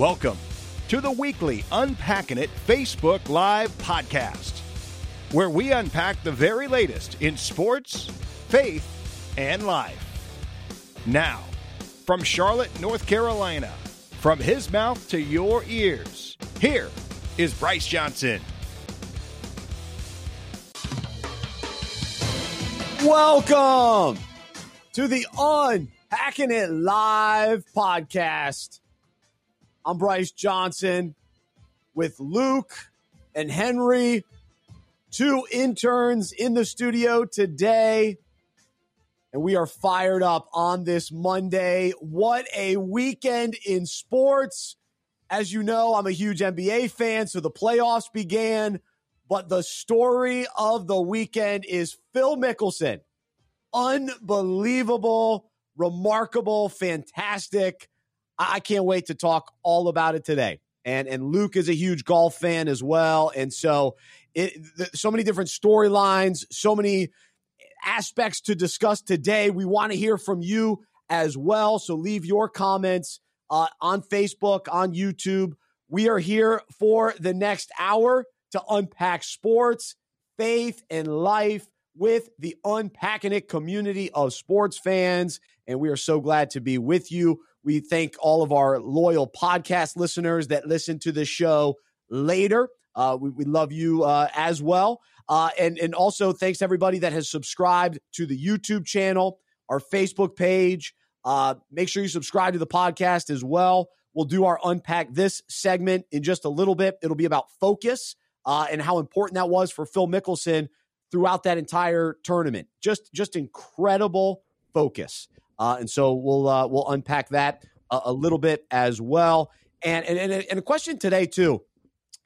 Welcome to the weekly Unpacking It Facebook Live podcast, where we unpack the very latest in sports, faith, and life. Now, from Charlotte, North Carolina, from his mouth to your ears, here is Bryce Johnson. Welcome to the Unpacking It Live podcast. I'm Bryce Johnson with Luke and Henry, two interns in the studio today. And we are fired up on this Monday. What a weekend in sports. As you know, I'm a huge NBA fan, so the playoffs began. But the story of the weekend is Phil Mickelson. Unbelievable, remarkable, fantastic. I can't wait to talk all about it today. And and Luke is a huge golf fan as well, and so it so many different storylines, so many aspects to discuss today. We want to hear from you as well. So leave your comments uh, on Facebook, on YouTube. We are here for the next hour to unpack sports, faith, and life with the Unpacking It community of sports fans. And we are so glad to be with you. We thank all of our loyal podcast listeners that listen to the show later. Uh, we, we, love you uh, as well. Uh, and, and also thanks to everybody that has subscribed to the YouTube channel, our Facebook page. Uh, make sure you subscribe to the podcast as well. We'll do our unpack this segment in just a little bit. It'll be about focus uh, and how important that was for Phil Mickelson throughout that entire tournament. Just just incredible focus. Uh, and so we'll uh, we'll unpack that a, a, little bit as well. And, and and a question today too,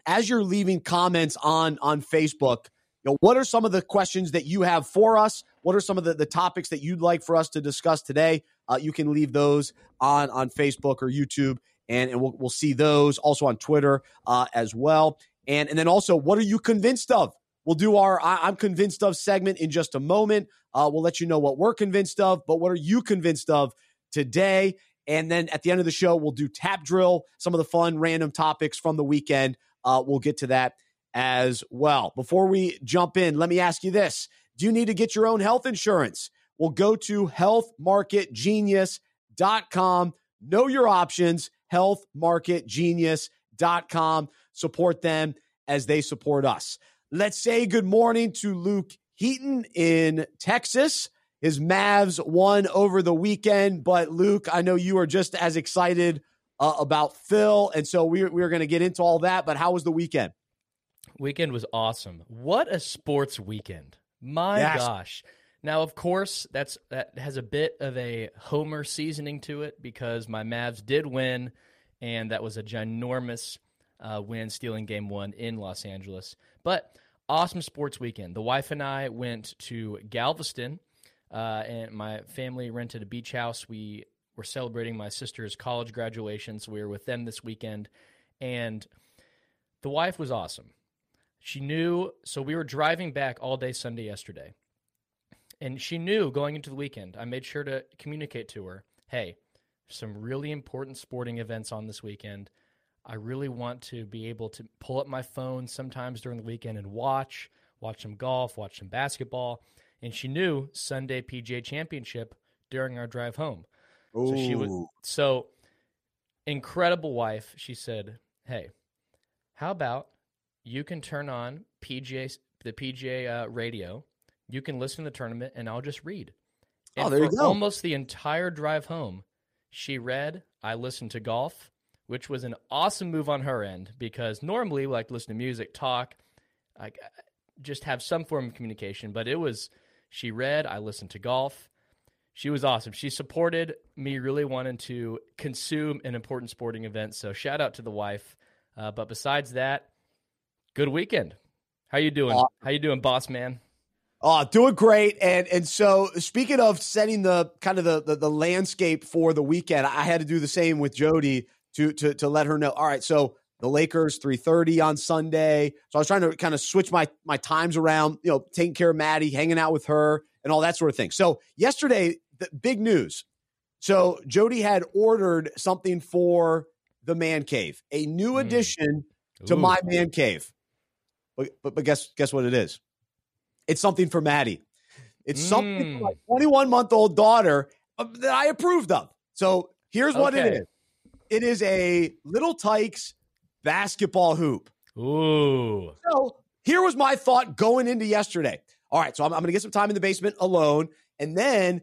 as you're leaving comments on on Facebook, you know, what are some of the questions that you have for us? What are some of the, the topics that you'd like for us to discuss today? Uh, you can leave those on on Facebook or YouTube, and, and we'll, we'll see those also on Twitter uh, as well. And and then also, what are you convinced of? We'll do our I, am convinced of segment in just a moment. Uh, we'll let you know what we're convinced of, but what are you convinced of today? And then at the end of the show, we'll do tap drill, some of the fun random topics from the weekend. Uh, we'll get to that as well. Before we jump in, let me ask you this Do you need to get your own health insurance? Well, go to healthmarketgenius.com. Know your options, healthmarketgenius.com. Support them as they support us. Let's say good morning to Luke Heaton in Texas. His Mavs won over the weekend, but Luke, I know you are just as excited uh, about Phil, and so we're we're going to get into all that. But how was the weekend? Weekend was awesome. What a sports weekend! My yes. gosh. Now, of course, that's that has a bit of a homer seasoning to it because my Mavs did win, and that was a ginormous uh, win, stealing game one in Los Angeles. But awesome sports weekend. The wife and I went to Galveston, uh, and my family rented a beach house. We were celebrating my sister's college graduation, so we were with them this weekend. And the wife was awesome. She knew, so we were driving back all day Sunday yesterday. And she knew going into the weekend, I made sure to communicate to her hey, some really important sporting events on this weekend. I really want to be able to pull up my phone sometimes during the weekend and watch, watch some golf, watch some basketball. And she knew Sunday PGA Championship during our drive home. Ooh. So she was so incredible wife. She said, "Hey, how about you can turn on PGA the PGA uh, radio. You can listen to the tournament, and I'll just read." Oh, and oh, there you go. Almost the entire drive home, she read. I listened to golf which was an awesome move on her end because normally we like to listen to music, talk, like just have some form of communication. But it was she read, I listened to golf. She was awesome. She supported me really wanting to consume an important sporting event. So shout out to the wife. Uh, but besides that, good weekend. How you doing? Uh, How you doing, boss man? Oh, doing great. And and so speaking of setting the kind of the, the, the landscape for the weekend, I had to do the same with Jody to to to let her know. All right, so the Lakers 3:30 on Sunday. So I was trying to kind of switch my my times around, you know, taking care of Maddie, hanging out with her, and all that sort of thing. So yesterday, the big news. So Jody had ordered something for the man cave, a new addition mm. to my man cave. But, but, but guess guess what it is? It's something for Maddie. It's mm. something for my 21 month old daughter uh, that I approved of. So here's what okay. it is. It is a Little Tikes basketball hoop. Ooh. So here was my thought going into yesterday. All right, so I'm, I'm going to get some time in the basement alone, and then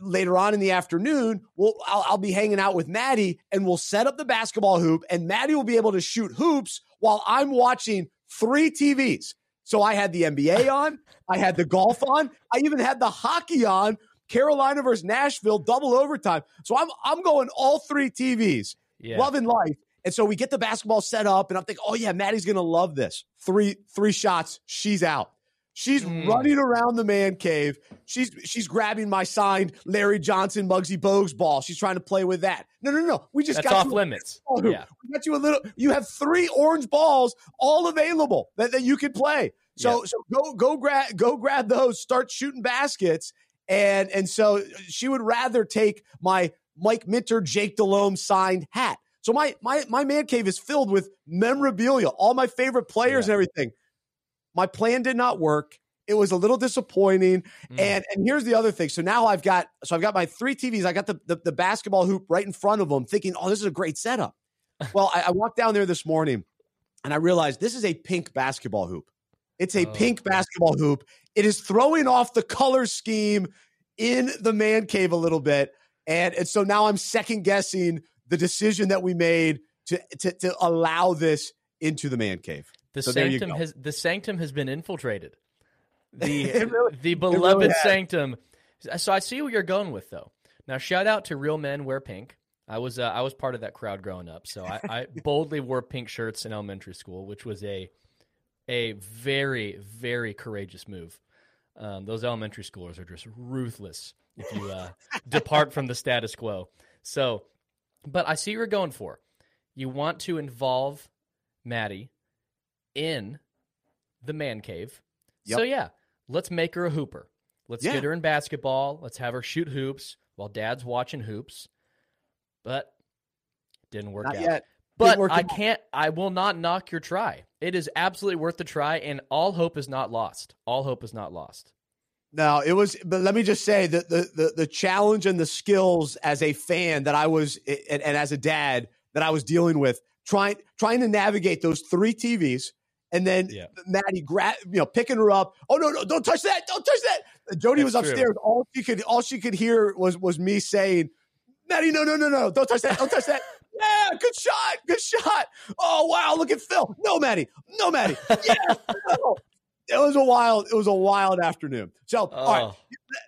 later on in the afternoon, we'll I'll, I'll, be hanging out with Maddie, and we'll set up the basketball hoop, and Maddie will be able to shoot hoops while I'm watching three TVs. So I had the NBA on, I had the golf on, I even had the hockey on. Carolina versus Nashville, double overtime. So I'm I'm going all three TVs, yeah. loving life. And so we get the basketball set up, and I'm thinking, oh yeah, Maddie's gonna love this. Three three shots, she's out. She's mm. running around the man cave. She's she's grabbing my signed Larry Johnson Muggsy Bogues ball. She's trying to play with that. No, no, no. We just That's got off limits. Yeah. We got you a little. You have three orange balls all available that, that you could play. So so go go grab go grab those. Start shooting baskets. And and so she would rather take my Mike Minter, Jake Delhomme signed hat. So my my my man cave is filled with memorabilia, all my favorite players yeah. and everything. My plan did not work. It was a little disappointing. Mm. And and here's the other thing. So now I've got so I've got my three TVs. I got the the, the basketball hoop right in front of them, thinking, oh, this is a great setup. well, I, I, walked down there this morning and I realized this is a pink basketball hoop. It's a oh. pink basketball hoop. It is throwing off the color scheme in the man cave a little bit. And, and so now I'm second guessing the decision that we made to, to, to allow this into the man cave. The so sanctum has the sanctum has been infiltrated. The really, the beloved really sanctum. So I see where you're going with though. Now shout out to Real Men Wear Pink. I was uh, I was part of that crowd growing up, so I, I boldly wore pink shirts in elementary school, which was a a very very courageous move. Um, those elementary schoolers are just ruthless if you uh, depart from the status quo. So, but I see what you're going for. You want to involve Maddie in the man cave. Yep. So yeah, let's make her a hooper. Let's yeah. get her in basketball. Let's have her shoot hoops while dad's watching hoops. But didn't work Not out. Yet. But I can't I will not knock your try. It is absolutely worth the try and all hope is not lost. All hope is not lost. No, it was. But let me just say that the, the the challenge and the skills as a fan that I was, and, and as a dad that I was dealing with, trying trying to navigate those three TVs, and then yeah. Maddie you know, picking her up. Oh no, no, don't touch that! Don't touch that! Jody was upstairs. True. All she could all she could hear was was me saying, Maddie, no, no, no, no, don't touch that! Don't touch that! Yeah, good shot, good shot. Oh wow, look at Phil. No, Maddie, no, Maddie. Yeah, no it was a wild it was a wild afternoon. So oh. all right, oh.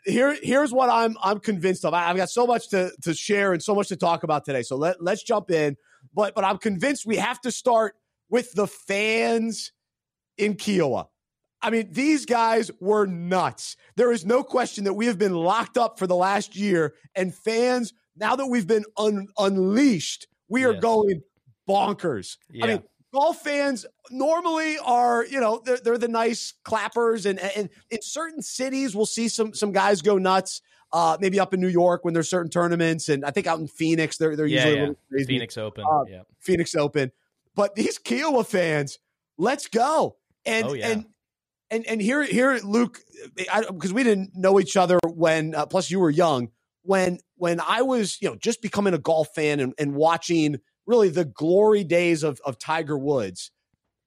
here here's what I'm I'm convinced of. I, have got so much to to share and so much to talk about today. So let let's jump in. But but I'm convinced we have to start with the fans in Kiawah I mean, these guys were nuts. There is no question that we have been locked up for the last year, and fans now that we've been un- unleashed, we are yes. going bonkers. Yeah. I mean, golf fans normally are, you know, they're, they're the nice clappers, and, and in certain cities, we'll see some some guys go nuts. Uh, maybe up in New York when there's certain tournaments, and I think out in Phoenix, they're they're yeah, usually yeah. Phoenix Open, uh, yeah, Phoenix Open. But these Kiawah fans, let's go! And oh, yeah. and and and here here Luke, because we didn't know each other when. Uh, plus, you were young when when I was you know just becoming a golf fan and, and watching really the glory days of, of Tiger Woods,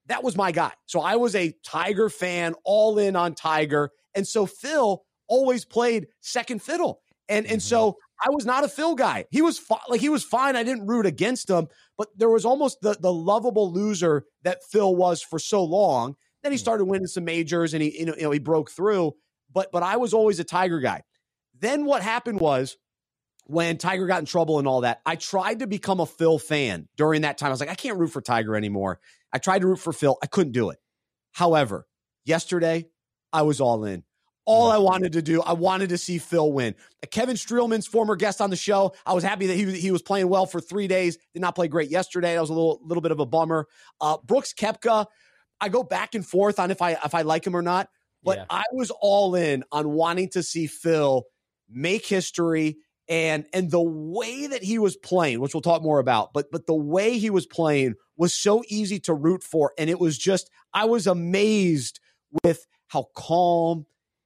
that was my guy. So I was a Tiger fan, all in on Tiger. And so Phil always played second fiddle. And and so mm-hmm. I was not a Phil guy. He was fi- like he was fine. I didn't root against him, but there was almost the the lovable loser that Phil was for so long. Then he mm. started winning some majors and he you know, you know he broke through. But but I was always a Tiger guy. Then what happened was when Tiger got in trouble and all that, I tried to become a Phil fan during that time. I was like, I can't root for Tiger anymore. I tried to root for Phil. I couldn't do it. However, yesterday, I was all in. All I wanted to do, I wanted to see Phil win. Kevin Streelman's former guest on the show. I was happy that he, he was playing well for three days. Did not play great yesterday. That was a little little bit of a bummer. Uh, Brooks Koepka, I go back and forth on if I if I like him or not. But yeah. I was all in on wanting to see Phil make history and and the way that he was playing, which we'll talk more about, but but the way he was playing was so easy to root for, and it was just I was amazed with how calm,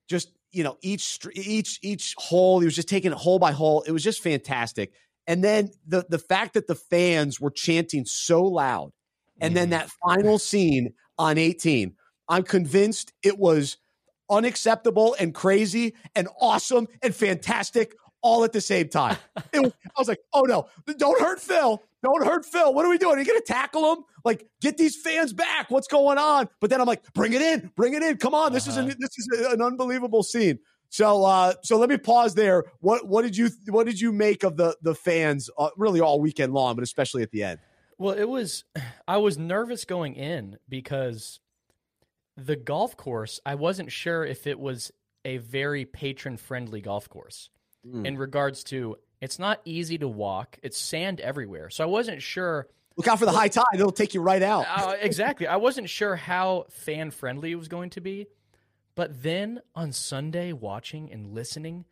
just you know each each each hole he was just taking it hole by hole. It was just fantastic. And then the the fact that the fans were chanting so loud, and then that final scene on 18, I'm convinced it was unacceptable and crazy and awesome and fantastic all at the same time. Was, I was like, oh no, don't hurt Phil. Don't hurt Phil. What are we doing? Are you going to tackle him? Like, get these fans back. What's going on? But then I'm like, bring it in, bring it in. Come on, this uh-huh. is an, this is an unbelievable scene. So, uh, so let me pause there. What what did you what did you make of the the fans uh, really all weekend long, but especially at the end? Well, it was I was nervous going in because the golf course I wasn't sure if it was a very patron friendly golf course mm. in regards to it's not easy to walk. It's sand everywhere. So I wasn't sure. Look out for the high tide. It'll take you right out. uh, exactly. I wasn't sure how fan friendly it was going to be. But then on Sunday, watching and listening,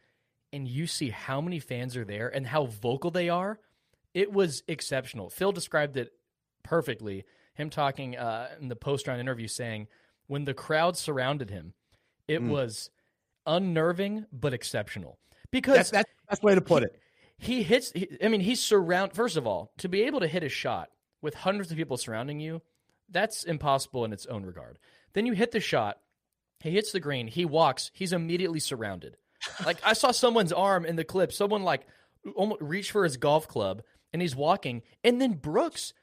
and you see how many fans are there and how vocal they are, it was exceptional. Phil described it perfectly. Him talking uh, in the post round interview saying, when the crowd surrounded him, it mm. was unnerving but exceptional because that's, that's, the way to put he, it. He hits. He, I mean, he's surround. First of all, to be able to hit a shot with hundreds of people surrounding you, that's impossible in its own regard. Then you hit the shot. He hits the green. He walks. He's immediately surrounded. like I saw someone's arm in the clip. Someone like almost reached for his golf club, and he's walking. And then Brooks,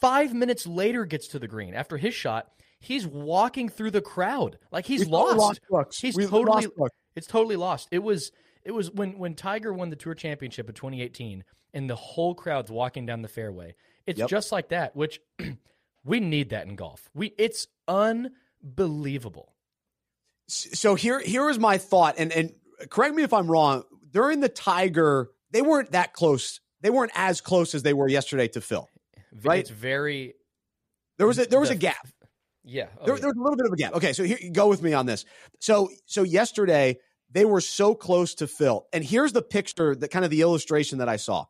five minutes later, gets to the green after his shot. He's walking through the crowd like he's we lost. lost he's we totally. Lost it's totally lost. It was it was when when Tiger won the Tour Championship in 2018, and the whole crowd's walking down the fairway. It's yep. just like that, which we need that in golf. We it's unbelievable. So here here is my thought, and and correct me if I'm wrong. During the Tiger, they weren't that close. They weren't as close as they were yesterday to Phil. Right? It's very. There was a there was the, a gap. Yeah, oh, there, yeah. there was a little bit of a gap. Okay, so here go with me on this. So so yesterday they were so close to Phil. And here's the picture, that kind of the illustration that I saw.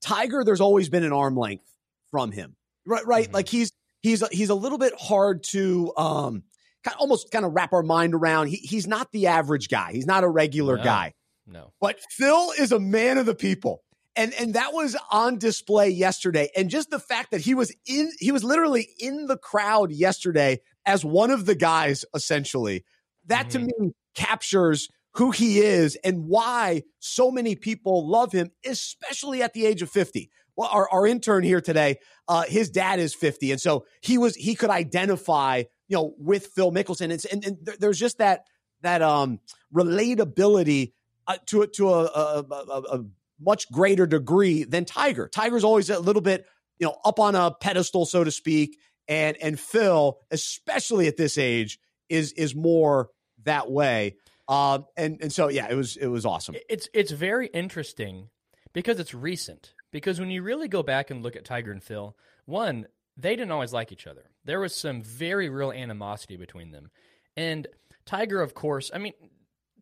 Tiger, there's always been an arm length from him, right? Right, mm-hmm. like he's he's he's a little bit hard to um, kind of, almost kind of wrap our mind around. He, he's not the average guy. He's not a regular no, guy. No, but Phil is a man of the people. And, and that was on display yesterday. And just the fact that he was in, he was literally in the crowd yesterday as one of the guys, essentially. That mm-hmm. to me captures who he is and why so many people love him, especially at the age of 50. Well, our, our intern here today, uh, his dad is 50. And so he was, he could identify, you know, with Phil Mickelson. And, and, there's just that, that, um, relatability uh, to, to a, a, a, a much greater degree than Tiger. Tiger's always a little bit, you know, up on a pedestal, so to speak. And, and Phil, especially at this age, is, is more that way. Um, and and so yeah, it was it was awesome. It's it's very interesting because it's recent. Because when you really go back and look at Tiger and Phil, one they didn't always like each other. There was some very real animosity between them. And Tiger, of course, I mean,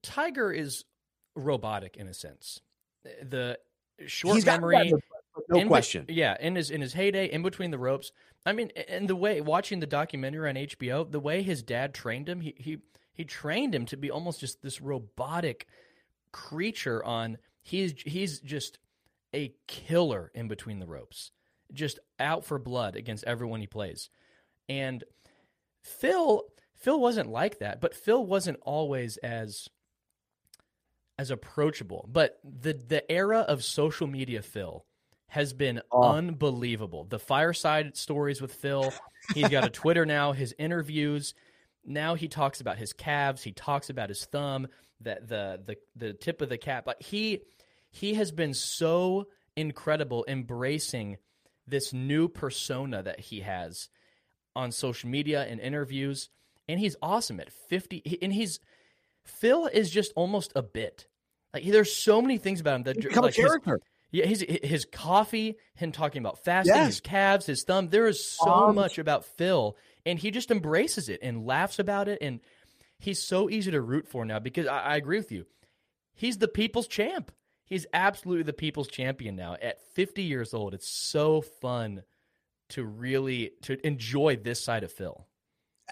Tiger is robotic in a sense. The short He's memory, no in question. Be- yeah, in his in his heyday, in between the ropes. I mean, and the way watching the documentary on HBO, the way his dad trained him, he he he trained him to be almost just this robotic creature on he's he's just a killer in between the ropes. Just out for blood against everyone he plays. And Phil Phil wasn't like that, but Phil wasn't always as as approachable. But the the era of social media Phil has been oh. unbelievable. The fireside stories with Phil, he's got a Twitter now, his interviews, now he talks about his calves, he talks about his thumb, that the the the tip of the cap. Like he he has been so incredible embracing this new persona that he has on social media and interviews and he's awesome at 50 and he's Phil is just almost a bit. Like there's so many things about him that he's become like a character. His, yeah, his his coffee, him talking about fasting, yes. his calves, his thumb. There is so um, much about Phil and he just embraces it and laughs about it and he's so easy to root for now because I, I agree with you he's the people's champ He's absolutely the people's champion now at 50 years old. It's so fun to really to enjoy this side of Phil.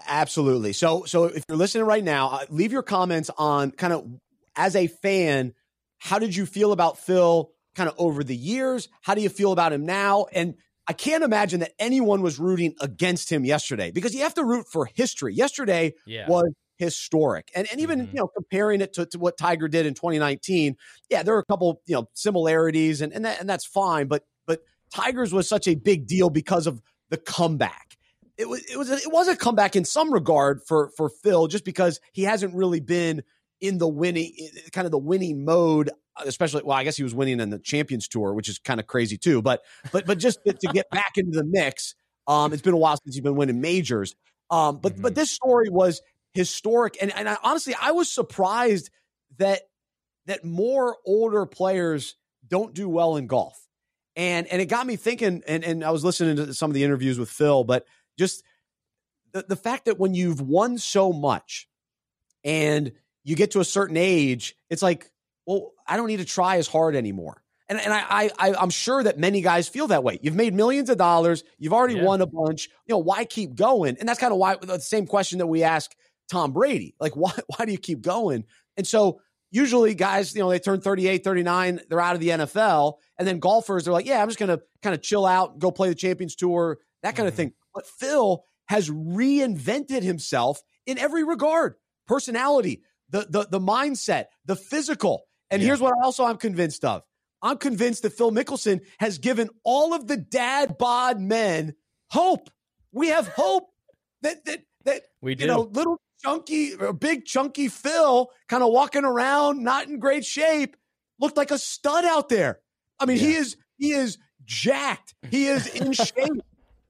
Absolutely. So so if you're listening right now, uh, leave your comments on kind of as a fan, how did you feel about Phil kind of over the years? How do you feel about him now? And I can't imagine that anyone was rooting against him yesterday because you have to root for history. Yesterday yeah. was historic. And and even, mm-hmm. you know, comparing it to, to what Tiger did in 2019, yeah, there are a couple, you know, similarities and and, that, and that's fine, but but Tigers was such a big deal because of the comeback. It was it was a, it was a comeback in some regard for for Phil just because he hasn't really been in the winning kind of the winning mode especially well i guess he was winning in the champions tour which is kind of crazy too but but but just to, to get back into the mix um it's been a while since he's been winning majors um but mm-hmm. but this story was historic and and I, honestly i was surprised that that more older players don't do well in golf and and it got me thinking and and i was listening to some of the interviews with phil but just the, the fact that when you've won so much and you get to a certain age, it's like, well, I don't need to try as hard anymore. And, and I, I, I'm sure that many guys feel that way. You've made millions of dollars. You've already yeah. won a bunch. You know, why keep going? And that's kind of why the same question that we ask Tom Brady. Like, why, why do you keep going? And so usually guys, you know, they turn 38, 39, they're out of the NFL. And then golfers, they're like, yeah, I'm just going to kind of chill out, go play the Champions Tour, that kind mm-hmm. of thing. But Phil has reinvented himself in every regard personality, the the the mindset, the physical. And yeah. here's what also I'm convinced of. I'm convinced that Phil Mickelson has given all of the dad bod men hope. We have hope that that that we do. you know little chunky or big chunky Phil kind of walking around not in great shape looked like a stud out there. I mean, yeah. he is he is jacked. He is in shape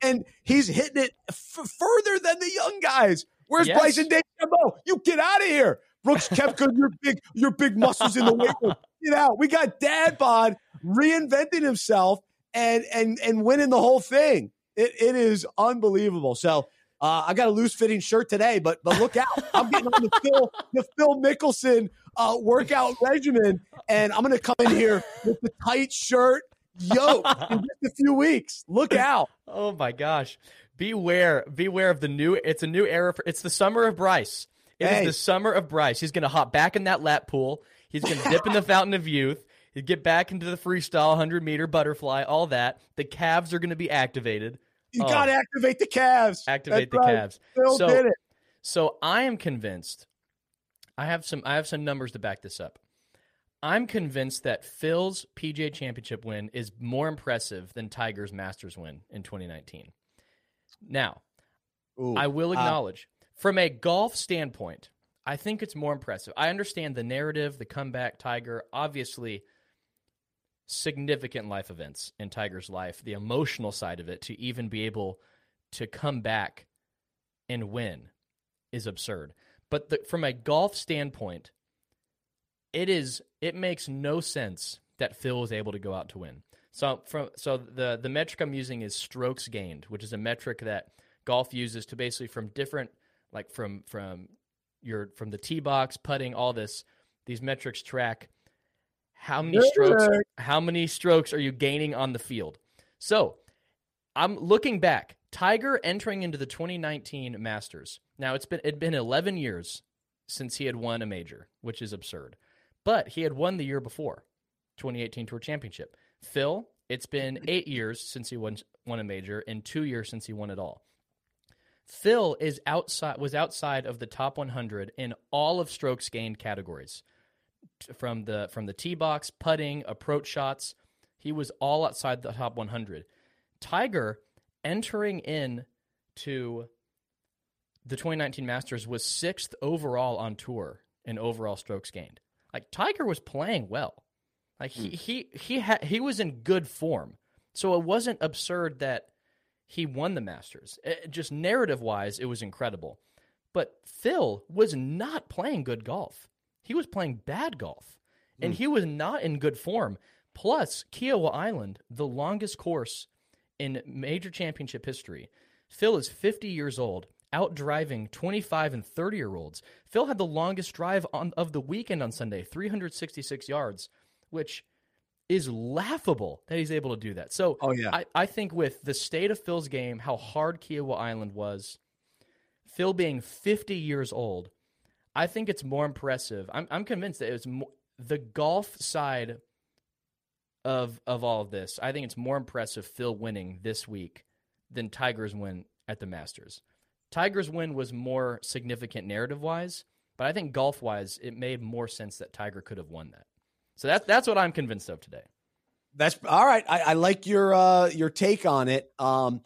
and he's hitting it f- further than the young guys. Where's yes. Bryson DeChambeau? You get out of here. Brooks Koepka, your big, your big muscles in the weight room. Get out. We got Dad Bod reinventing himself and and and winning the whole thing. It it is unbelievable. So uh, I got a loose fitting shirt today, but but look out! I'm getting on the Phil the Phil Mickelson uh, workout regimen, and I'm going to come in here with the tight shirt, yoke in just a few weeks. Look out! Oh my gosh! Beware! Beware of the new. It's a new era. For, it's the summer of Bryce. It hey. is the summer of Bryce. He's going to hop back in that lap pool. He's going to dip in the fountain of youth. He'd get back into the freestyle 100 meter butterfly, all that. The calves are going to be activated. You oh. got to activate the calves. Activate That's the right. calves. Phil so, did it. So I am convinced. I have some. I have some numbers to back this up. I'm convinced that Phil's PGA Championship win is more impressive than Tiger's Masters win in 2019. Now, Ooh, I will uh, acknowledge from a golf standpoint, I think it's more impressive. I understand the narrative, the comeback, Tiger, obviously significant life events in Tiger's life, the emotional side of it to even be able to come back and win is absurd. But the, from a golf standpoint, it is it makes no sense that Phil was able to go out to win. So from so the the metric I'm using is strokes gained, which is a metric that golf uses to basically from different like from from your from the tee box, putting, all this. These metrics track how many strokes how many strokes are you gaining on the field. So I'm looking back. Tiger entering into the 2019 Masters. Now it's been it'd been 11 years since he had won a major, which is absurd. But he had won the year before, 2018 Tour Championship. Phil, it's been eight years since he won won a major, and two years since he won it all. Phil is outside was outside of the top 100 in all of strokes gained categories. From the from the tee box, putting, approach shots, he was all outside the top 100. Tiger entering in to the 2019 Masters was 6th overall on tour in overall strokes gained. Like Tiger was playing well. Like he hmm. he he ha- he was in good form. So it wasn't absurd that he won the Masters. It, just narrative wise, it was incredible. But Phil was not playing good golf. He was playing bad golf, and mm. he was not in good form. Plus, Kiawah Island, the longest course in major championship history. Phil is 50 years old, out driving 25 and 30 year olds. Phil had the longest drive on, of the weekend on Sunday, 366 yards, which is laughable that he's able to do that. So oh, yeah. I, I think with the state of Phil's game, how hard Kiawah Island was, Phil being 50 years old, I think it's more impressive. I'm, I'm convinced that it was more, the golf side of of all of this. I think it's more impressive Phil winning this week than Tiger's win at the Masters. Tiger's win was more significant narrative wise, but I think golf wise, it made more sense that Tiger could have won that. So that's that's what I'm convinced of today. That's all right. I, I like your uh, your take on it. Um,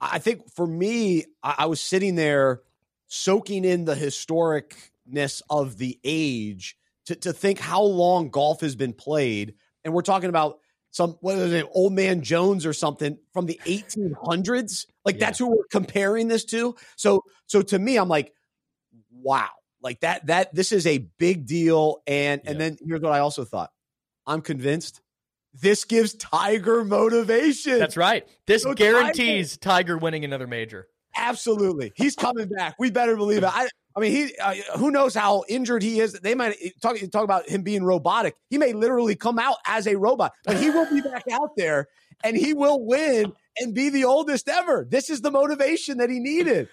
I think for me, I, I was sitting there soaking in the historicness of the age to, to think how long golf has been played. And we're talking about some what is it, old man Jones or something from the 1800s. Like yeah. that's who we're comparing this to. So so to me, I'm like, wow, like that that this is a big deal. And yeah. and then here's what I also thought. I'm convinced this gives Tiger motivation. That's right. This so guarantees Tiger. Tiger winning another major. Absolutely, he's coming back. We better believe it. I, I mean, he uh, who knows how injured he is. They might talk talk about him being robotic. He may literally come out as a robot, but he will be back out there and he will win and be the oldest ever. This is the motivation that he needed.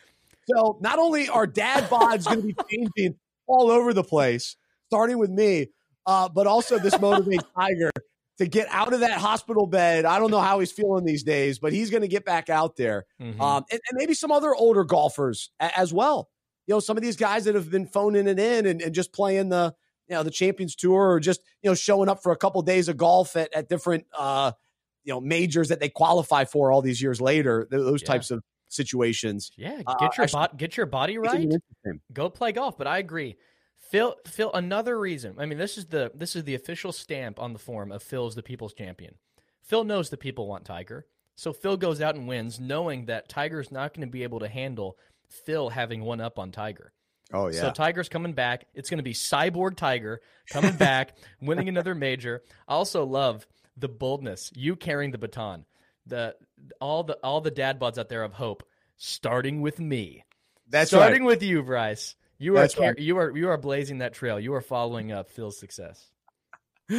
So not only are dad bods going to be changing all over the place, starting with me, uh, but also this motivates Tiger to get out of that hospital bed. I don't know how he's feeling these days, but he's going to get back out there. Mm-hmm. Um, and, and, maybe some other older golfers a, as well. You know, some of these guys that have been phoning it in and, and, just playing the, you know, the Champions Tour or just, you know, showing up for a couple of days of golf at, at different, uh, you know, majors that they qualify for all these years later. Those yeah. types of situations. Yeah, uh, get your uh, bo- get your body right. Go play golf. But I agree. Phil, Phil, another reason. I mean, this is the this is the official stamp on the form of Phil's the people's champion. Phil knows the people want Tiger, so Phil goes out and wins, knowing that Tiger's not going to be able to handle Phil having one up on Tiger. Oh yeah. So Tiger's coming back. It's going to be Cyborg Tiger coming back, winning another major. I also love the boldness, you carrying the baton, the all the all the dad buds out there of hope, starting with me. That's starting right. with you, Bryce. You are car- you are you are blazing that trail. You are following up Phil's success.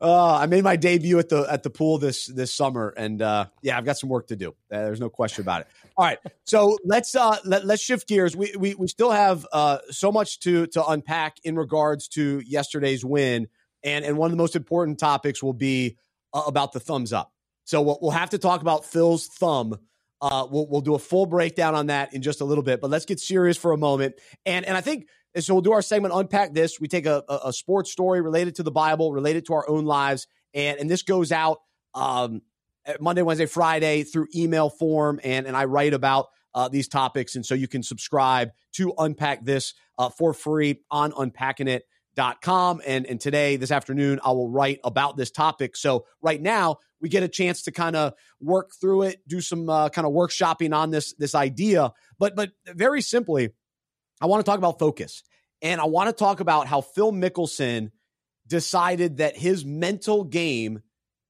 Uh, I made my debut at the at the pool this this summer, and uh, yeah, I've got some work to do. Uh, there's no question about it. All right, so let's uh, let, let's shift gears. We we we still have uh, so much to to unpack in regards to yesterday's win, and and one of the most important topics will be uh, about the thumbs up. So we'll, we'll have to talk about Phil's thumb uh, we'll, we'll do a full breakdown on that in just a little bit, but let's get serious for a moment. And and I think so. We'll do our segment, unpack this. We take a, a, a sports story related to the Bible, related to our own lives, and and this goes out um, Monday, Wednesday, Friday through email form, and and I write about uh, these topics, and so you can subscribe to unpack this uh, for free on unpacking it com. And, and today, this afternoon, I will write about this topic. So right now, we get a chance to kind of work through it, do some uh, kind of workshopping on this this idea. But but very simply, I want to talk about focus, and I want to talk about how Phil Mickelson decided that his mental game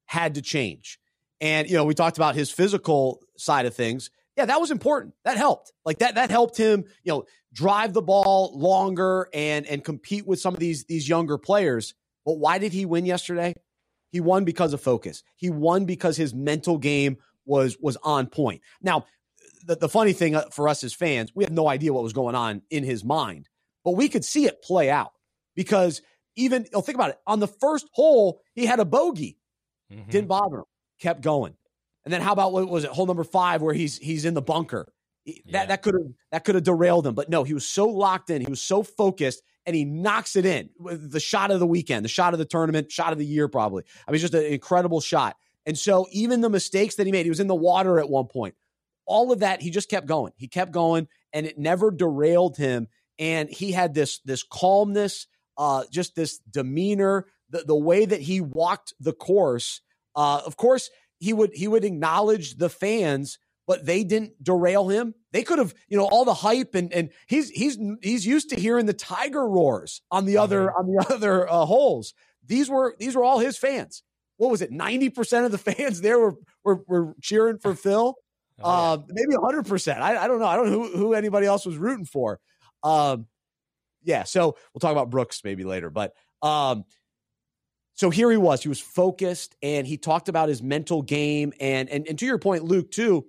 had to change. And you know, we talked about his physical side of things. Yeah, that was important. That helped. Like that that helped him, you know, drive the ball longer and and compete with some of these these younger players. But why did he win yesterday? He won because of focus. He won because his mental game was was on point. Now, the, the funny thing uh, for us as fans, we have no idea what was going on in his mind, but we could see it play out because even oh, think about it. On the first hole, he had a bogey, mm-hmm. didn't bother him, kept going. And then how about what was it? Hole number five, where he's he's in the bunker that yeah. that could have that could have derailed him. But no, he was so locked in, he was so focused, and he knocks it in with the shot of the weekend, the shot of the tournament, shot of the year, probably. I mean, just an incredible shot. And so even the mistakes that he made, he was in the water at one point. All of that, he just kept going. He kept going, and it never derailed him. And he had this this calmness, uh, just this demeanor, the the way that he walked the course. Uh, of course, he would he would acknowledge the fans but they didn't derail him. They could have, you know, all the hype and and he's he's he's used to hearing the tiger roars on the other mm-hmm. on the other uh, holes. These were these were all his fans. What was it? Ninety percent of the fans there were were, were cheering for Phil. Oh, yeah. uh, maybe hundred percent. I, I don't know. I don't know who, who anybody else was rooting for. Um, yeah. So we'll talk about Brooks maybe later, but um, so here he was. He was focused and he talked about his mental game. And and, and to your point, Luke, too,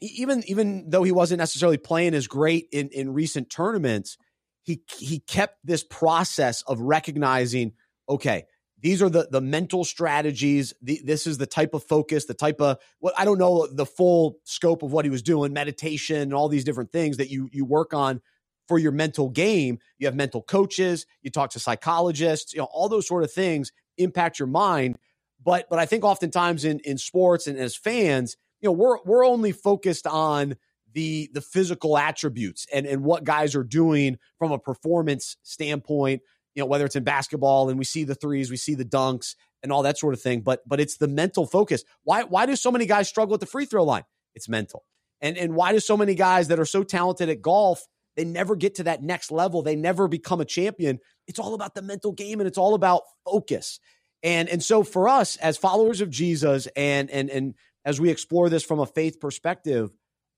even even though he wasn't necessarily playing as great in, in recent tournaments, he he kept this process of recognizing, okay, these are the the mental strategies. The, this is the type of focus, the type of what I don't know the full scope of what he was doing, meditation and all these different things that you you work on for your mental game. You have mental coaches, you talk to psychologists, you know, all those sort of things impact your mind. But but I think oftentimes in in sports and as fans, you know, we're we're only focused on the the physical attributes and and what guys are doing from a performance standpoint. You know, whether it's in basketball and we see the threes, we see the dunks and all that sort of thing. But but it's the mental focus. Why why do so many guys struggle at the free throw line? It's mental. And and why do so many guys that are so talented at golf they never get to that next level. They never become a champion. It's all about the mental game and it's all about focus. And and so for us as followers of Jesus and and and as we explore this from a faith perspective,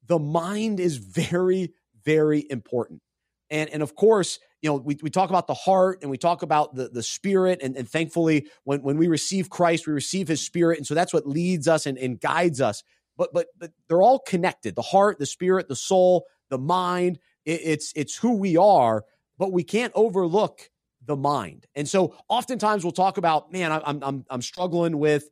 the mind is very very important. And and of course, you know, we, we talk about the heart and we talk about the the spirit and, and thankfully when when we receive Christ, we receive his spirit and so that's what leads us and, and guides us. But but but they're all connected. The heart, the spirit, the soul, the mind, it's it's who we are, but we can't overlook the mind. And so oftentimes we'll talk about, man, I'm I'm I'm struggling with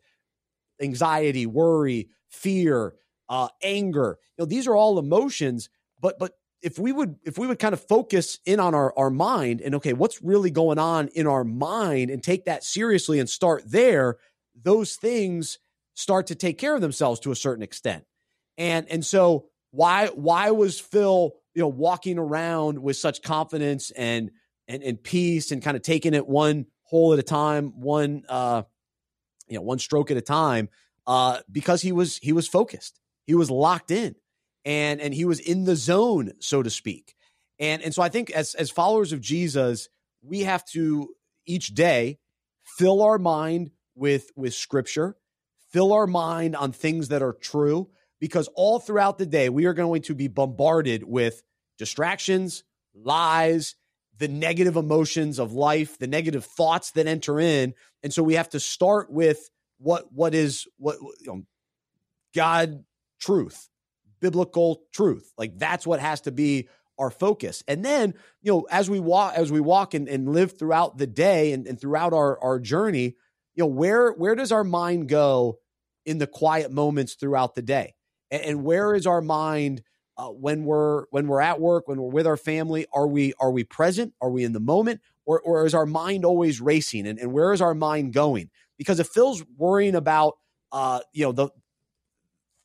anxiety, worry, fear, uh, anger. You know, these are all emotions, but but if we would if we would kind of focus in on our our mind and okay, what's really going on in our mind and take that seriously and start there, those things start to take care of themselves to a certain extent. And and so why why was Phil you know walking around with such confidence and and and peace and kind of taking it one hole at a time, one uh you know one stroke at a time uh because he was he was focused. He was locked in and and he was in the zone so to speak. And and so I think as as followers of Jesus, we have to each day fill our mind with with scripture, fill our mind on things that are true because all throughout the day, we are going to be bombarded with distractions, lies, the negative emotions of life, the negative thoughts that enter in. And so we have to start with what what is what you know, God truth, biblical truth. Like that's what has to be our focus. And then, you know, as we walk as we walk and, and live throughout the day and, and throughout our, our journey, you know, where where does our mind go in the quiet moments throughout the day? And, and where is our mind uh, when we're when we're at work when we're with our family? Are we are we present? Are we in the moment? Or, or is our mind always racing? And, and where is our mind going? Because if phil's worrying about uh you know the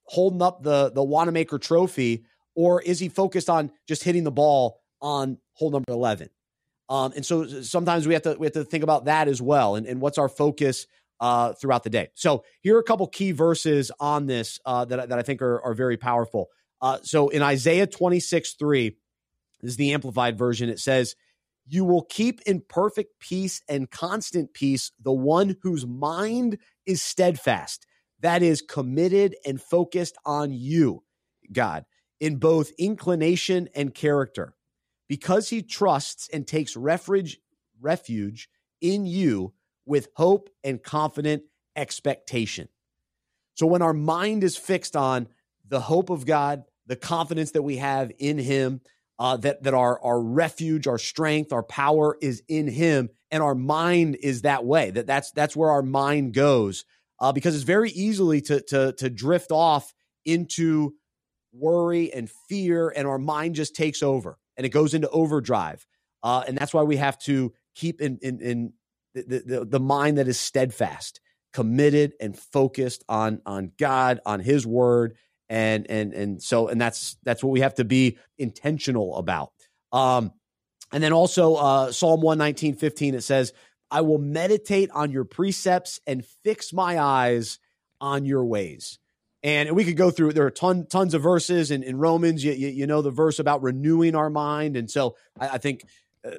holding up the the wanamaker trophy or is he focused on just hitting the ball on hole number 11 um and so sometimes we have to we have to think about that as well. And, and what's our focus uh, throughout the day. So here are a couple key verses on this uh, that, that I think are, are very powerful. Uh, so in Isaiah 26, 3, this is the amplified version. It says, You will keep in perfect peace and constant peace the one whose mind is steadfast, that is committed and focused on you, God, in both inclination and character. Because he trusts and takes refuge, refuge in you, with hope and confident expectation. So when our mind is fixed on the hope of God, the confidence that we have in Him, uh, that that our our refuge, our strength, our power is in Him, and our mind is that way. That that's that's where our mind goes, uh, because it's very easily to to to drift off into worry and fear, and our mind just takes over and it goes into overdrive. Uh, and that's why we have to keep in in, in the, the, the mind that is steadfast, committed and focused on on God, on His Word, and and and so and that's that's what we have to be intentional about. Um, and then also uh, Psalm one nineteen fifteen it says, "I will meditate on your precepts and fix my eyes on your ways." And we could go through. There are ton, tons of verses in, in Romans. You, you, you know the verse about renewing our mind, and so I, I think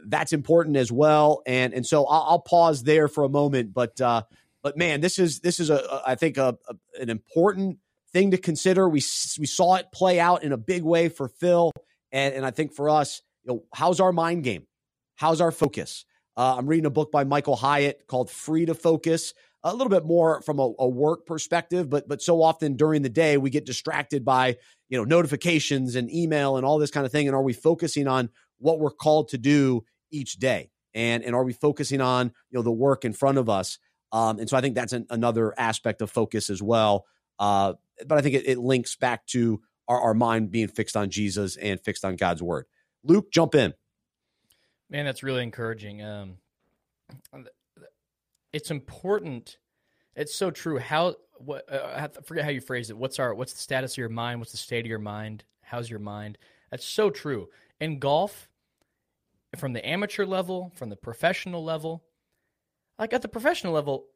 that's important as well. And and so I'll, I'll pause there for a moment. But uh, but man, this is this is a, a I think a, a, an important thing to consider. We we saw it play out in a big way for Phil, and and I think for us, you know, how's our mind game? How's our focus? Uh, I'm reading a book by Michael Hyatt called Free to Focus. A little bit more from a, a work perspective, but but so often during the day we get distracted by you know notifications and email and all this kind of thing. And are we focusing on what we're called to do each day? And and are we focusing on you know the work in front of us? Um, and so I think that's an, another aspect of focus as well. Uh, but I think it, it links back to our, our mind being fixed on Jesus and fixed on God's word. Luke, jump in. Man, that's really encouraging. Um, it's important. It's so true. How what uh, I forget how you phrase it. What's our what's the status of your mind? What's the state of your mind? How's your mind? That's so true. In golf, from the amateur level, from the professional level, like at the professional level,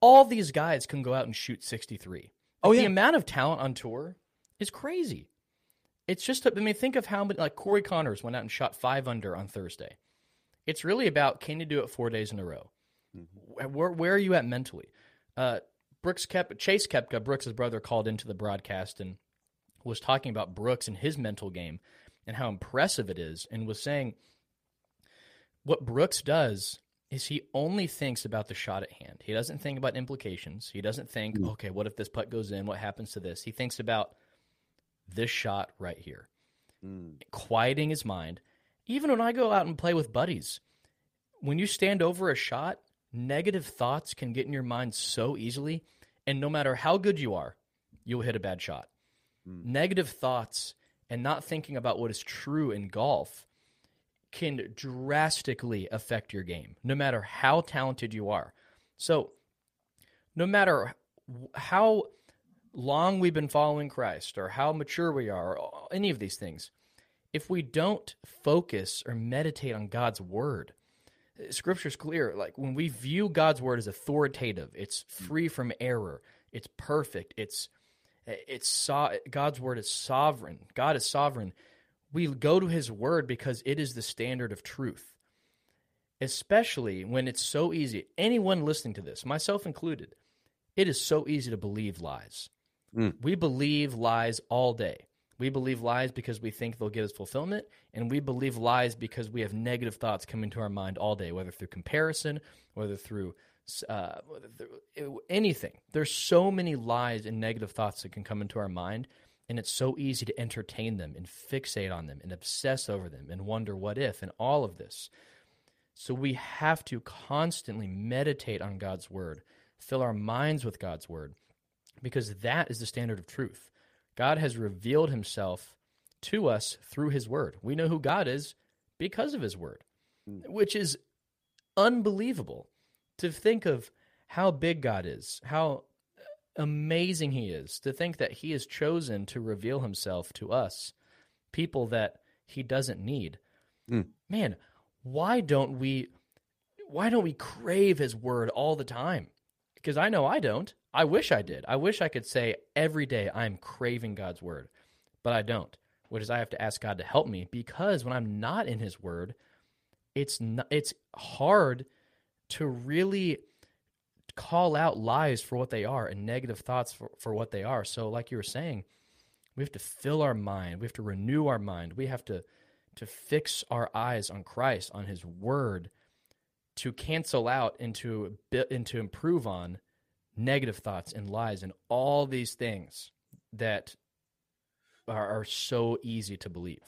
all these guys can go out and shoot 63. Like oh yeah. The amount of talent on tour is crazy. It's just, I mean, think of how many, like Corey Conners went out and shot five under on Thursday. It's really about can you do it four days in a row? Mm-hmm. Where, where are you at mentally? Uh, Brooks kept Chase Koepka, Brooks' brother, called into the broadcast and was talking about Brooks and his mental game and how impressive it is, and was saying what Brooks does is he only thinks about the shot at hand. He doesn't think about implications. He doesn't think, mm. okay, what if this putt goes in? What happens to this? He thinks about this shot right here, mm. quieting his mind. Even when I go out and play with buddies, when you stand over a shot, negative thoughts can get in your mind so easily. And no matter how good you are, you'll hit a bad shot. Mm. Negative thoughts and not thinking about what is true in golf can drastically affect your game, no matter how talented you are. So, no matter how long we've been following Christ or how mature we are, or any of these things, if we don't focus or meditate on God's word, eh, scripture's clear. Like when we view God's word as authoritative, it's hmm. free from error, it's perfect, it's eh, it's so, God's word is sovereign. God is sovereign we go to his word because it is the standard of truth. Especially when it's so easy. Anyone listening to this, myself included, it is so easy to believe lies. Mm. We believe lies all day. We believe lies because we think they'll give us fulfillment, and we believe lies because we have negative thoughts coming to our mind all day, whether through comparison, whether through uh, anything. There's so many lies and negative thoughts that can come into our mind and it's so easy to entertain them and fixate on them and obsess over them and wonder what if and all of this. So we have to constantly meditate on God's word, fill our minds with God's word, because that is the standard of truth. God has revealed himself to us through his word. We know who God is because of his word, hmm. which is unbelievable to think of how big God is, how amazing he is to think that he has chosen to reveal himself to us, people that he doesn't need. Mm. Man, why don't we why don't we crave his word all the time? Because I know I don't. I wish I did. I wish I could say every day I'm craving God's word, but I don't. Which is I have to ask God to help me because when I'm not in his word, it's not, it's hard to really call out lies for what they are and negative thoughts for, for what they are. So, like you were saying, we have to fill our mind. We have to renew our mind. We have to to fix our eyes on Christ, on His Word, to cancel out and to and to improve on negative thoughts and lies and all these things that are, are so easy to believe.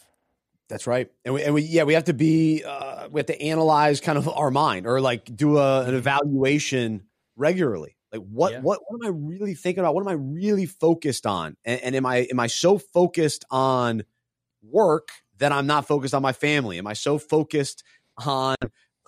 That's right, and we, and we yeah we have to be uh, we have to analyze kind of our mind or like do a, an evaluation regularly. Like what yeah. what what am I really thinking about? What am I really focused on? And, and am I am I so focused on work that I'm not focused on my family? Am I so focused on